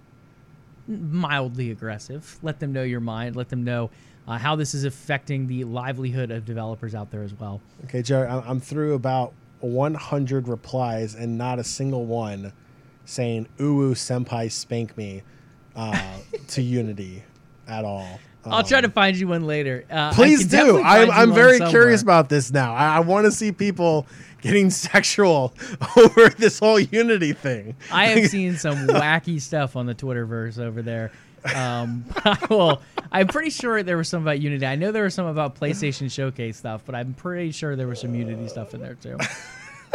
mildly aggressive. Let them know your mind. Let them know uh, how this is affecting the livelihood of developers out there as well. Okay, Joey, I- I'm through about 100 replies and not a single one saying "Ooh, senpai spank me" uh, to Unity at all. I'll try to find you one later. Uh, Please can do. I'm, I'm very somewhere. curious about this now. I, I want to see people getting sexual over this whole Unity thing. I have seen some wacky stuff on the Twitterverse over there. Um, well, I'm pretty sure there was some about Unity. I know there was some about PlayStation Showcase stuff, but I'm pretty sure there was some Unity stuff in there too.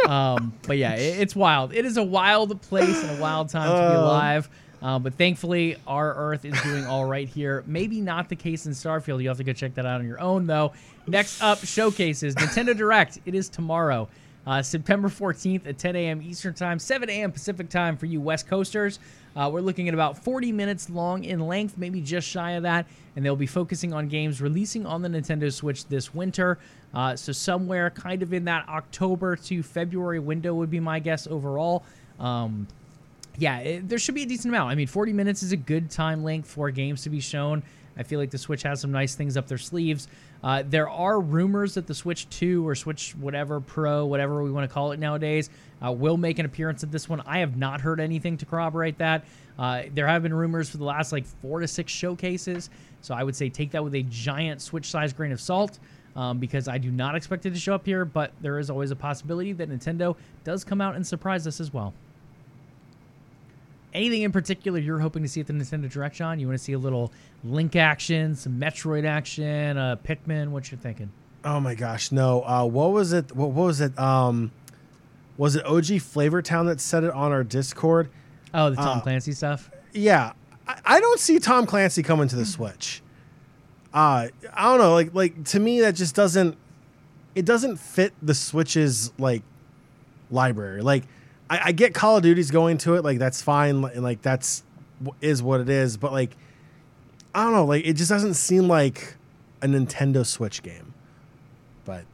Um, but yeah, it, it's wild. It is a wild place and a wild time to be Oh. alive. Uh, but thankfully, our Earth is doing all right here. Maybe not the case in Starfield. You have to go check that out on your own, though. Next up, showcases Nintendo Direct. It is tomorrow, uh, September 14th at 10 a.m. Eastern Time, 7 a.m. Pacific Time for you West Coasters. Uh, we're looking at about 40 minutes long in length, maybe just shy of that. And they'll be focusing on games releasing on the Nintendo Switch this winter. Uh, so, somewhere kind of in that October to February window would be my guess overall. Um, yeah, it, there should be a decent amount. I mean, 40 minutes is a good time length for games to be shown. I feel like the Switch has some nice things up their sleeves. Uh, there are rumors that the Switch 2 or Switch whatever Pro, whatever we want to call it nowadays, uh, will make an appearance at this one. I have not heard anything to corroborate that. Uh, there have been rumors for the last like four to six showcases, so I would say take that with a giant Switch size grain of salt. Um, because I do not expect it to show up here, but there is always a possibility that Nintendo does come out and surprise us as well. Anything in particular you're hoping to see at the Nintendo Direct, Jon? You want to see a little Link action, some Metroid action, uh, Pikmin? What you're thinking? Oh my gosh, no. Uh, what was it? What, what was it? Um, was it OG Flavor Town that said it on our Discord? Oh, the Tom Uh, Clancy stuff. Yeah, I, I don't see Tom Clancy coming to the Switch. Uh, I don't know. Like, like to me, that just doesn't. It doesn't fit the Switch's like library. Like, I, I get Call of Duty's going to it. Like, that's fine. And like, that's is what it is. But like, I don't know. Like, it just doesn't seem like a Nintendo Switch game. But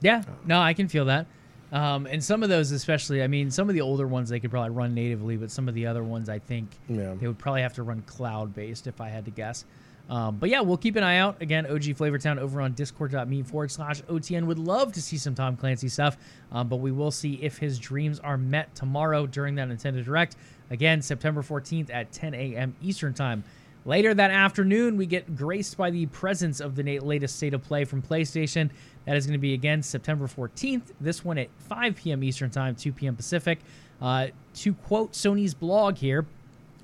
Yeah, no, I can feel that. Um, and some of those, especially, I mean, some of the older ones they could probably run natively, but some of the other ones, I think Yeah. they would probably have to run cloud based if I had to guess. Um, but yeah, we'll keep an eye out. Again, OG Flavortown over on discord.me forward slash OTN. Would love to see some Tom Clancy stuff, um, but we will see if his dreams are met tomorrow during that Nintendo Direct. Again, September 14th at 10 a.m. Eastern Time. Later that afternoon, we get graced by the presence of the latest state of play from PlayStation. That is going to be again September 14th. This one at 5 p.m. Eastern Time, 2 p.m. Pacific. Uh, to quote Sony's blog here,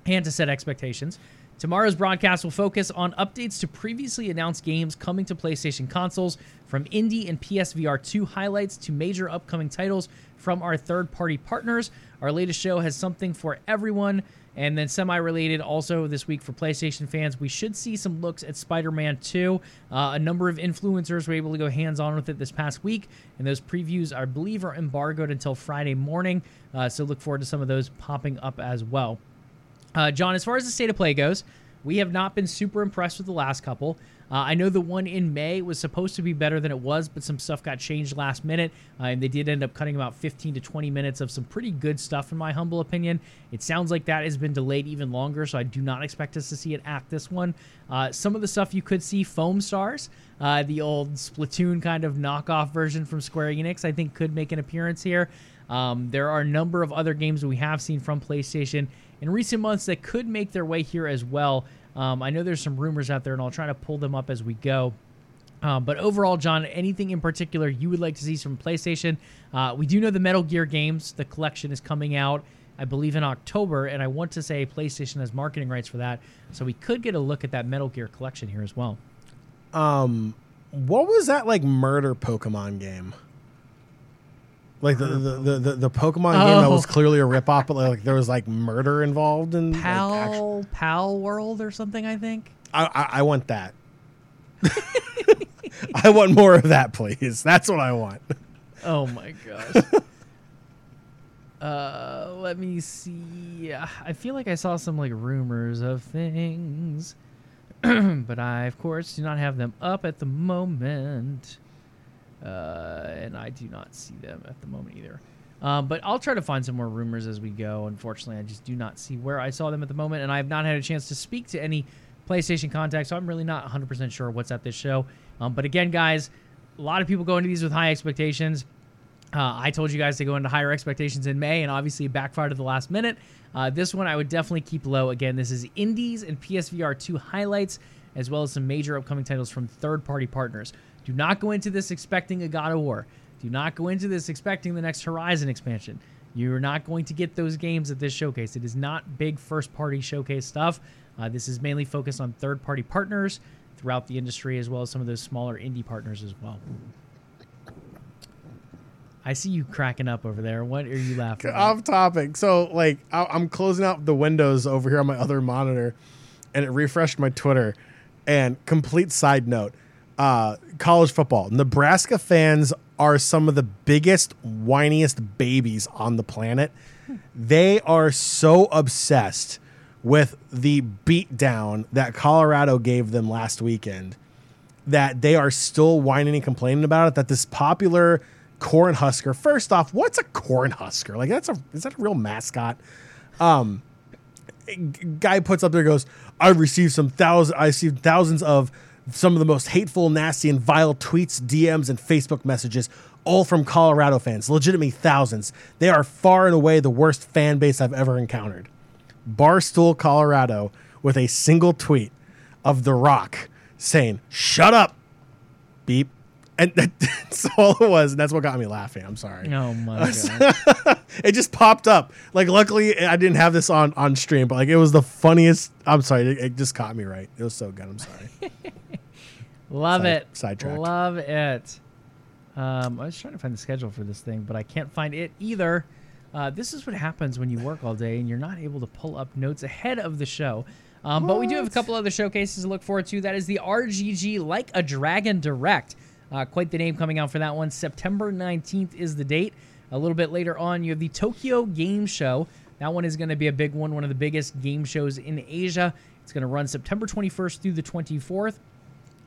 and to set expectations. Tomorrow's broadcast will focus on updates to previously announced games coming to PlayStation consoles, from indie and PSVR 2 highlights to major upcoming titles from our third party partners. Our latest show has something for everyone. And then, semi related, also this week for PlayStation fans, we should see some looks at Spider Man 2. Uh, a number of influencers were able to go hands on with it this past week, and those previews, I believe, are embargoed until Friday morning. Uh, so, look forward to some of those popping up as well. Uh, Jon, as far as the state of play goes, we have not been super impressed with the last couple. Uh, I know the one in May was supposed to be better than it was, but some stuff got changed last minute, uh, and they did end up cutting about 15 to 20 minutes of some pretty good stuff, in my humble opinion. It sounds like that has been delayed even longer, so I do not expect us to see it at this one. Uh, some of the stuff you could see, Foam Stars, uh, the old Splatoon kind of knockoff version from Square Enix, I think could make an appearance here. Um, there are a number of other games we have seen from PlayStation in recent months that could make their way here as well. Um, I know there's some rumors out there, and I'll try to pull them up as we go. Um, but overall, Jon, anything in particular you would like to see from PlayStation? Uh, we do know the Metal Gear games, the collection is coming out, I believe, in October, and I want to say PlayStation has marketing rights for that. So we could get a look at that Metal Gear collection here as well. Um, what was that like murder Pokemon game? Like the the, the, the, the Pokemon game that was Oh. clearly a ripoff, but like there was like murder involved in like, Pal, Pal World or something, I think. I, I I want that. I want more of that, please. That's what I want. Oh my gosh. uh, let me see. I feel like I saw some like rumors of things, but I of course do not have them up at the moment. Uh, and I do not see them at the moment either. Um, but I'll try to find some more rumors as we go. Unfortunately, I just do not see where I saw them at the moment, and I have not had a chance to speak to any PlayStation contacts, so I'm really not 100% sure what's at this show. Um, but again, guys, a lot of people go into these with high expectations. Uh, I told you guys to go into higher expectations in May, and obviously backfired at the last minute. Uh, this one I would definitely keep low. Again, this is indies and PSVR 2 highlights, as well as some major upcoming titles from third party partners. Do not go into this expecting a God of War. Do not go into this expecting the next Horizon expansion. You're not going to get those games at this showcase. It is not big first party showcase stuff. Uh, this is mainly focused on third party partners throughout the industry, as well as some of those smaller indie partners as well. I see you cracking up over there. What are you laughing at? Off topic. So like I'm closing out the windows over here on my other monitor, and it refreshed my Twitter. And complete side note, uh, college football. Nebraska fans are some of the biggest, whiniest babies on the planet. They are so obsessed with the beatdown that Colorado gave them last weekend that they are still whining and complaining about it. That this popular corn husker, first off, what's a corn husker? Like that's a is that a real mascot? Um, guy puts up there goes, I've received some thousand, I received thousands of some of the most hateful, nasty, and vile tweets, DMs, and Facebook messages, all from Colorado fans. Legitimately thousands. They are far and away the worst fan base I've ever encountered. Barstool, Colorado, with a single tweet of The Rock saying, "Shut up, beep." And that's all it was, and that's what got me laughing. I'm sorry. Oh my god! it just popped up. Like, luckily, I didn't have this on on stream, but like, it was the funniest. I'm sorry, it, it just caught me right. It was so good. I'm sorry. Love Side- it. sidetracked. Love it. Um, I was trying to find the schedule for this thing, but I can't find it either. Uh, this is what happens when you work all day and you're not able to pull up notes ahead of the show. Um, but we do have a couple other showcases to look forward to. That is the RGG Like a Dragon Direct. Uh, quite the name coming out for that one. September 19th is the date. A little bit later on, you have the Tokyo Game Show. That one is going to be a big one, one of the biggest game shows in Asia. It's going to run September 21st through the 24th.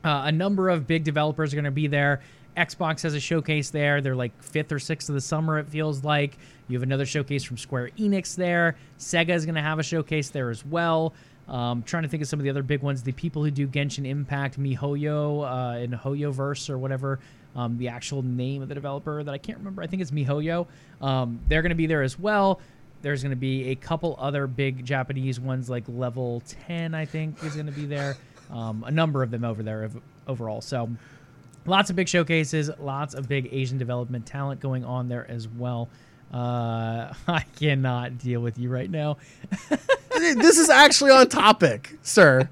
Uh, a number of big developers are going to be there. Xbox has a showcase there. They're like fifth or sixth of the summer, it feels like. You have another showcase from Square Enix there. Sega is going to have a showcase there as well. Um, trying to think of some of the other big ones. The people who do Genshin Impact, MiHoYo, uh, and HoYoverse or whatever, um, the actual name of the developer that I can't remember. I think it's MiHoYo. Um, they're going to be there as well. There's going to be a couple other big Japanese ones, like Level 10, I think, is going to be there. Um, a number of them over there overall. So lots of big showcases, lots of big Asian development talent going on there as well. Uh, I cannot deal with you right now. this is actually on topic, sir.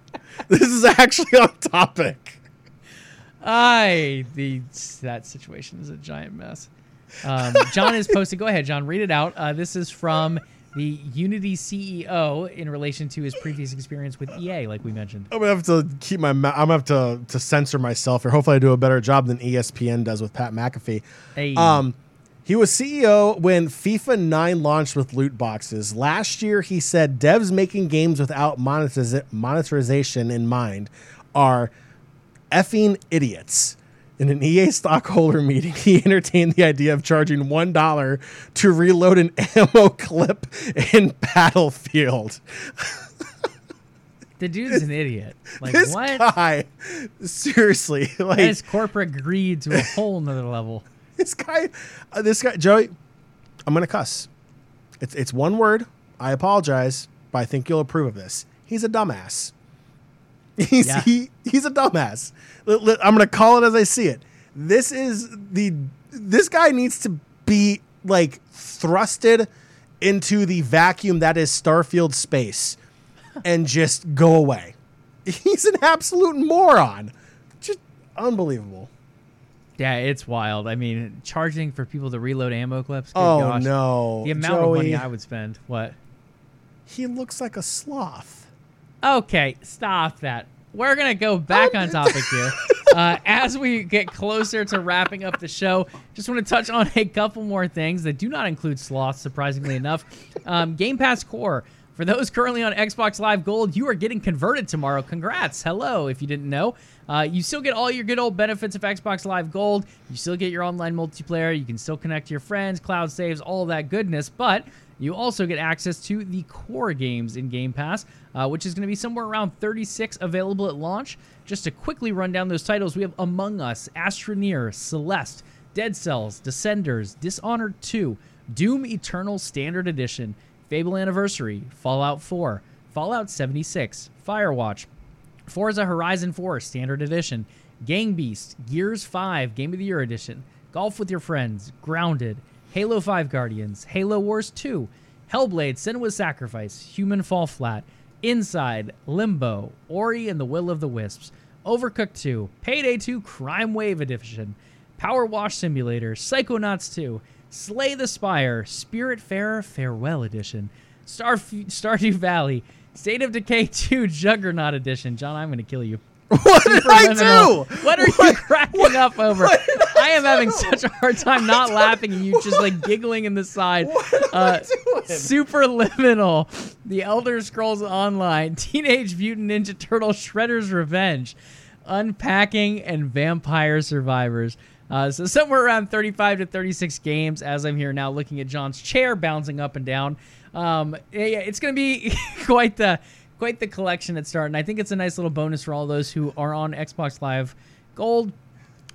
This is actually on topic. I the that situation is a giant mess. Um, Jon is posted. Go ahead, Jon. Read it out. Uh, this is from the Unity CEO in relation to his previous experience with EA, like we mentioned. I'm gonna have to keep my. ma- I'm gonna have to to censor myself here. Hopefully, I do a better job than ESPN does with Pat McAfee. Hey. Um, he was CEO when FIFA 9 launched with loot boxes. Last year, he said devs making games without monetiz- monetization in mind are effing idiots. In an EA stockholder meeting, he entertained the idea of charging $1 to reload an ammo clip in Battlefield. The dude's an idiot. Like this what? guy, seriously, like That is corporate greed to a whole nother level. this guy, uh, this guy, Joey, I'm gonna cuss. It's it's one word. I apologize, but I think you'll approve of this. He's a dumbass. He's Yeah. he, he's a dumbass. I'm gonna call it as I see it. This is the this guy needs to be like thrusted into the vacuum that is Starfield space and just go away. He's an absolute moron. Just unbelievable. Yeah, it's wild. I mean, charging for people to reload ammo clips. Oh gosh. no. The amount Joey, of money I would spend. What? He looks like a sloth. Okay, stop that. We're gonna go back on topic here. Uh, as we get closer to wrapping up the show, just want to touch on a couple more things that do not include sloths. Surprisingly enough, um, Game Pass Core. For those currently on Xbox Live Gold, you are getting converted tomorrow. Congrats! Hello, if you didn't know. Uh, you still get all your good old benefits of Xbox Live Gold. You still get your online multiplayer. You can still connect to your friends, cloud saves, all that goodness. But you also get access to the core games in Game Pass, uh, which is going to be somewhere around 36 available at launch. Just to quickly run down those titles, we have Among Us, Astroneer, Celeste, Dead Cells, Descenders, Dishonored 2, Doom Eternal Standard Edition, Fable Anniversary, Fallout 4, Fallout 76, Firewatch, Forza Horizon 4 Standard Edition, Gang Beast, Gears 5 Game of the Year Edition, Golf with Your Friends, Grounded, Halo 5 Guardians, Halo Wars 2, Hellblade Sin Senua's Sacrifice, Human Fall Flat, Inside, Limbo, Ori and the Will of the Wisps, Overcooked 2, Payday 2 Crime Wave Edition, Power Wash Simulator, Psychonauts 2, Slay the Spire, Spiritfarer Farewell Edition, Star Stardew Valley, State of Decay 2 Juggernaut Edition. Jon, I'm going to kill you. What did I do? What are you What- cracking up over? what did I am having such a hard time not laughing and you just like giggling in the side. Uh, Superliminal, The Elder Scrolls Online, Teenage Mutant Ninja Turtle Shredder's Revenge, Unpacking, and Vampire Survivors. Uh, so somewhere around 35 to 36 games as I'm here now looking at Jon's chair bouncing up and down. Um, it's going to be quite the quite the collection at start, and I think it's a nice little bonus for all those who are on Xbox Live Gold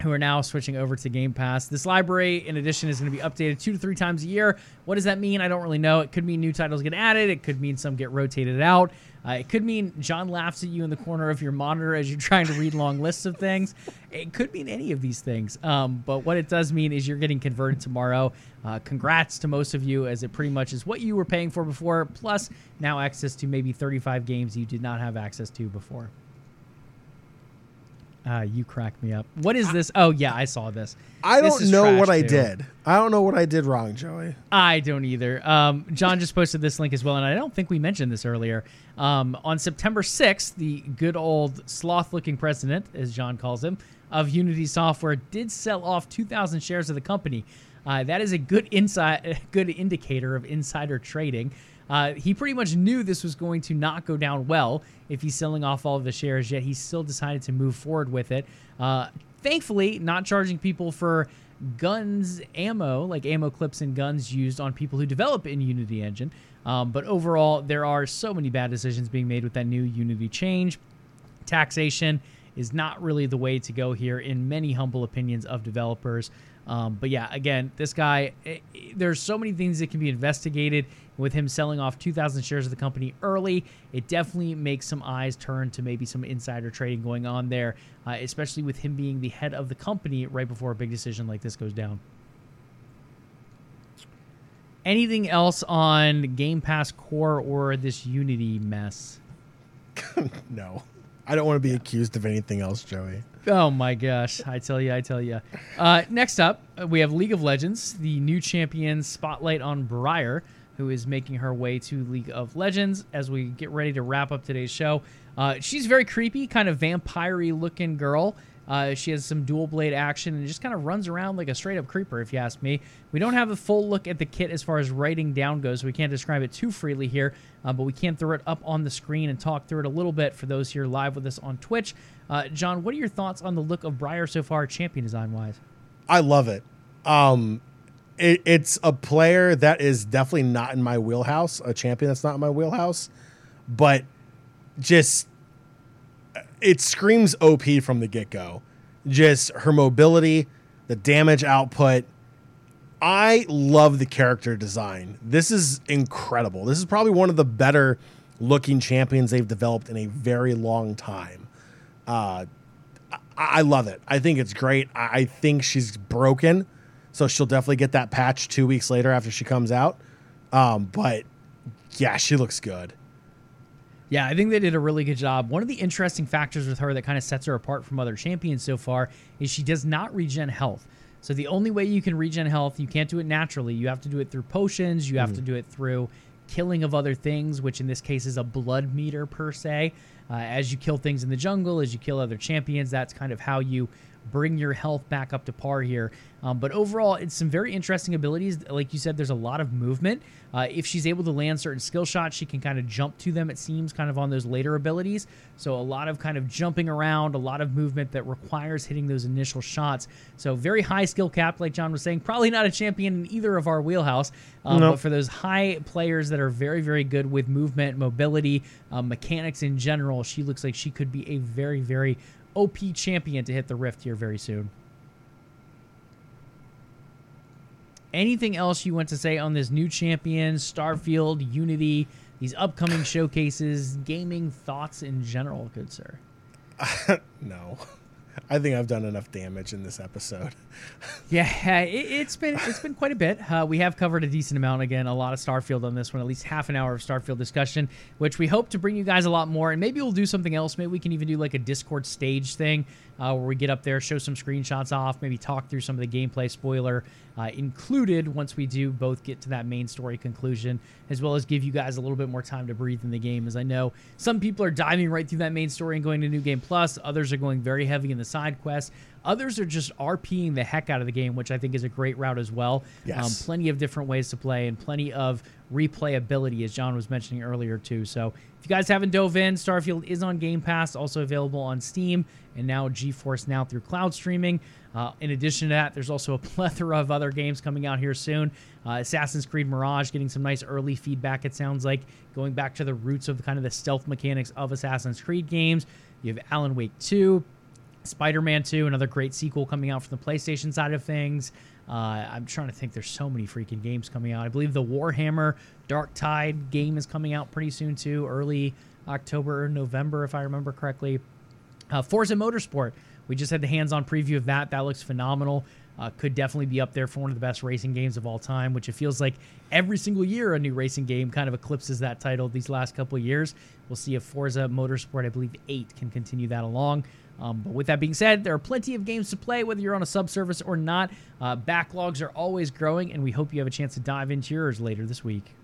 who are now switching over to Game Pass. This library, in addition, is going to be updated two to three times a year. What does that mean? I don't really know. It could mean new titles get added. It could mean some get rotated out. Uh, it could mean Jon laughs at you in the corner of your monitor as you're trying to read long lists of things. It could mean any of these things. Um, but what it does mean is you're getting converted tomorrow. Uh, congrats to most of you, as it pretty much is what you were paying for before, plus now access to maybe 35 games you did not have access to before. Uh, you crack me up. What is this? Oh yeah, I saw this. I This don't know what I too. did. I don't know what I did wrong, Joey. I don't either. Um, Jon just posted this link as well, and I don't think we mentioned this earlier. Um, on September 6th, the good old sloth looking president, as Jon calls him, of Unity Software did sell off 2,000 shares of the company. Uh, that is a good inside, good indicator of insider trading. Uh, he pretty much knew this was going to not go down well if he's selling off all of the shares, yet he still decided to move forward with it. Uh, thankfully, not charging people for guns, ammo, like ammo clips and guns used on people who develop in Unity Engine. Um, but overall, there are so many bad decisions being made with that new Unity change. Taxation is not really the way to go here, in many humble opinions of developers. Um, but yeah, again, this guy, eh, eh, there's so many things that can be investigated. With him selling off 2,000 shares of the company early, it definitely makes some eyes turn to maybe some insider trading going on there, uh, especially with him being the head of the company right before a big decision like this goes down. Anything else on Game Pass Core or this Unity mess? No. I don't want to be accused of anything else, Joey. Oh my gosh! I tell you, I tell you. Uh, next up, uh, we have League of Legends, the new champion spotlight on Briar, who is making her way to League of Legends. As we get ready to wrap up today's show, uh, she's very creepy, kind of vampire looking girl. Uh, she has some dual blade action and just kind of runs around like a straight up creeper, if you ask me. We don't have a full look at the kit as far as writing down goes, so we can't describe it too freely here, uh, but we can throw it up on the screen and talk through it a little bit for those here live with us on Twitch. Uh, Jon, what are your thoughts on the look of Briar so far, champion design wise? I love it. Um, it, it's a player that is definitely not in my wheelhouse, a champion that's not in my wheelhouse, but just it screams OP from the get go. Just her mobility, the damage output. I love the character design. This is incredible. This is probably one of the better looking champions they've developed in a very long time. Uh, I, I love it. I think it's great. I, I think she's broken, so she'll definitely get that patch two weeks later after she comes out. Um, but yeah, she looks good. Yeah, I think they did a really good job. One of the interesting factors with her that kind of sets her apart from other champions so far is she does not regen health. So the only way you can regen health, you can't do it naturally. You have to do it through potions. You have to do it through killing of other things, which in this case is a blood meter per se. Uh, as you kill things in the jungle, as you kill other champions, that's kind of how you bring your health back up to par here. Um, but overall, it's some very interesting abilities. Like you said, there's a lot of movement. Uh, if she's able to land certain skill shots, she can kind of jump to them, it seems, kind of on those later abilities. So a lot of kind of jumping around, a lot of movement that requires hitting those initial shots. So very high skill cap, like Jon was saying. Probably not a champion in either of our wheelhouse. Um, Nope. But for those high players that are very, very good with movement, mobility, um, mechanics in general, she looks like she could be a very, very OP champion to hit the rift here very soon. Anything else you want to say on this new champion, Starfield, Unity, these upcoming showcases, gaming thoughts in general, good sir? No, I think I've done enough damage in this episode. Yeah, it, it's been it's been quite a bit. Uh, we have covered a decent amount again, a lot of Starfield on this one, at least half an hour of Starfield discussion, which we hope to bring you guys a lot more. And maybe we'll do something else. Maybe we can even do like a Discord stage thing uh, where we get up there, show some screenshots off, maybe talk through some of the gameplay spoiler uh, included once we do both get to that main story conclusion, as well as give you guys a little bit more time to breathe in the game. As I know some people are diving right through that main story and going to New Game Plus, others are going very heavy in the side quests. Others are just RPing the heck out of the game, which I think is a great route as well. Yes. Um, plenty of different ways to play and plenty of replayability, as Jon was mentioning earlier, too. So if you guys haven't dove in, Starfield is on Game Pass, also available on Steam and now GeForce Now through cloud streaming. Uh, in addition to that, there's also a plethora of other games coming out here soon. Uh, Assassin's Creed Mirage getting some nice early feedback, it sounds like, going back to the roots of kind of the stealth mechanics of Assassin's Creed games. You have Alan Wake 2, Spider-Man 2, another great sequel coming out from the PlayStation side of things. Uh, I'm trying to think. There's so many freaking games coming out. I believe the Warhammer Dark Tide game is coming out pretty soon too, early October, or November, if I remember correctly. Uh, Forza Motorsport. We just had the hands-on preview of that. That looks phenomenal. Uh, could definitely be up there for one of the best racing games of all time, which it feels like every single year a new racing game kind of eclipses that title these last couple years. We'll see if Forza Motorsport, I believe 8, can continue that along. Um, but with that being said, there are plenty of games to play, whether you're on a subservice or not. Uh, backlogs are always growing, and we hope you have a chance to dive into yours later this week.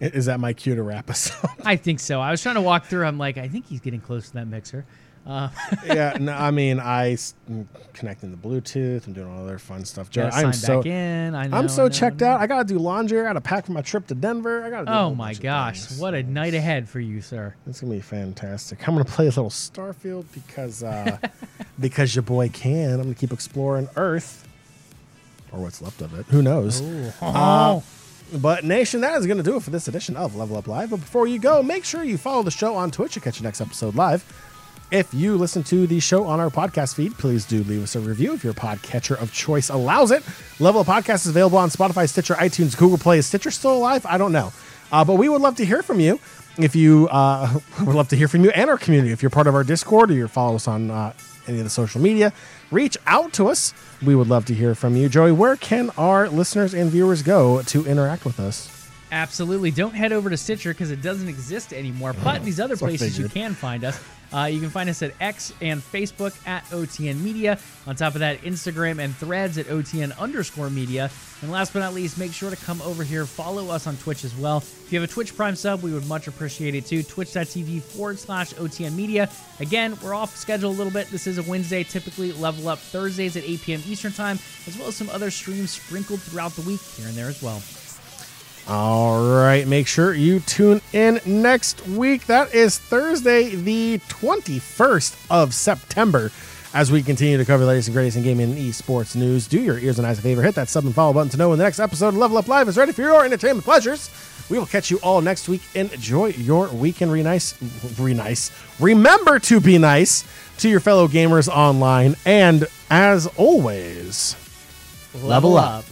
Is that my cue to wrap us up? I think so. I was trying to walk through. I'm like, I think he's getting close to that mixer. Uh, yeah, no, I mean, I am connecting the Bluetooth. I'm doing all other fun stuff. Joe, I'm so in. I I so know, checked out. I gotta do laundry. I gotta pack for my trip to Denver. I gotta. Do Oh my gosh, what a night ahead for you, sir. It's gonna be fantastic. I'm gonna play a little Starfield because uh, because your boy can. I'm gonna keep exploring Earth or what's left of it. Who knows? Ooh. Uh, but Nation, that is going to do it for this edition of Level Up Live. But before you go, make sure you follow the show on Twitch to catch the next episode live. If you listen to the show on our podcast feed, please do leave us a review if your podcatcher of choice allows it. Level Up Podcast is available on Spotify, Stitcher, iTunes, Google Play. Is Stitcher still alive? I don't know. Uh, but we would love to hear from you. If you uh, would love to hear from you and our community, if you're part of our Discord or you follow us on uh, any of the social media, reach out to us. We would love to hear from you. Joey, where can our listeners and viewers go to interact with us? Absolutely. Don't head over to Stitcher because it doesn't exist anymore. But these other places you can find us. Uh, you can find us at X and Facebook at OTN Media. On top of that, Instagram and threads at OTN underscore media. And last but not least, make sure to come over here, follow us on Twitch as well. If you have a Twitch Prime sub, we would much appreciate it too. Twitch.tv forward slash OTN Media. Again, we're off schedule a little bit. This is a Wednesday, typically level up Thursdays at 8 p.m. Eastern Time, as well as some other streams sprinkled throughout the week here and there as well. All right, make sure you tune in next week. That is Thursday, the 21st of September, as we continue to cover the latest and greatest in gaming and esports news. Do your ears and eyes a favor. Hit that sub and follow button to know when the next episode of Level Up Live is ready for your entertainment pleasures. We will catch you all next week. Enjoy your weekend. Re nice, re nice. Remember to be nice to your fellow gamers online, and as always, level up.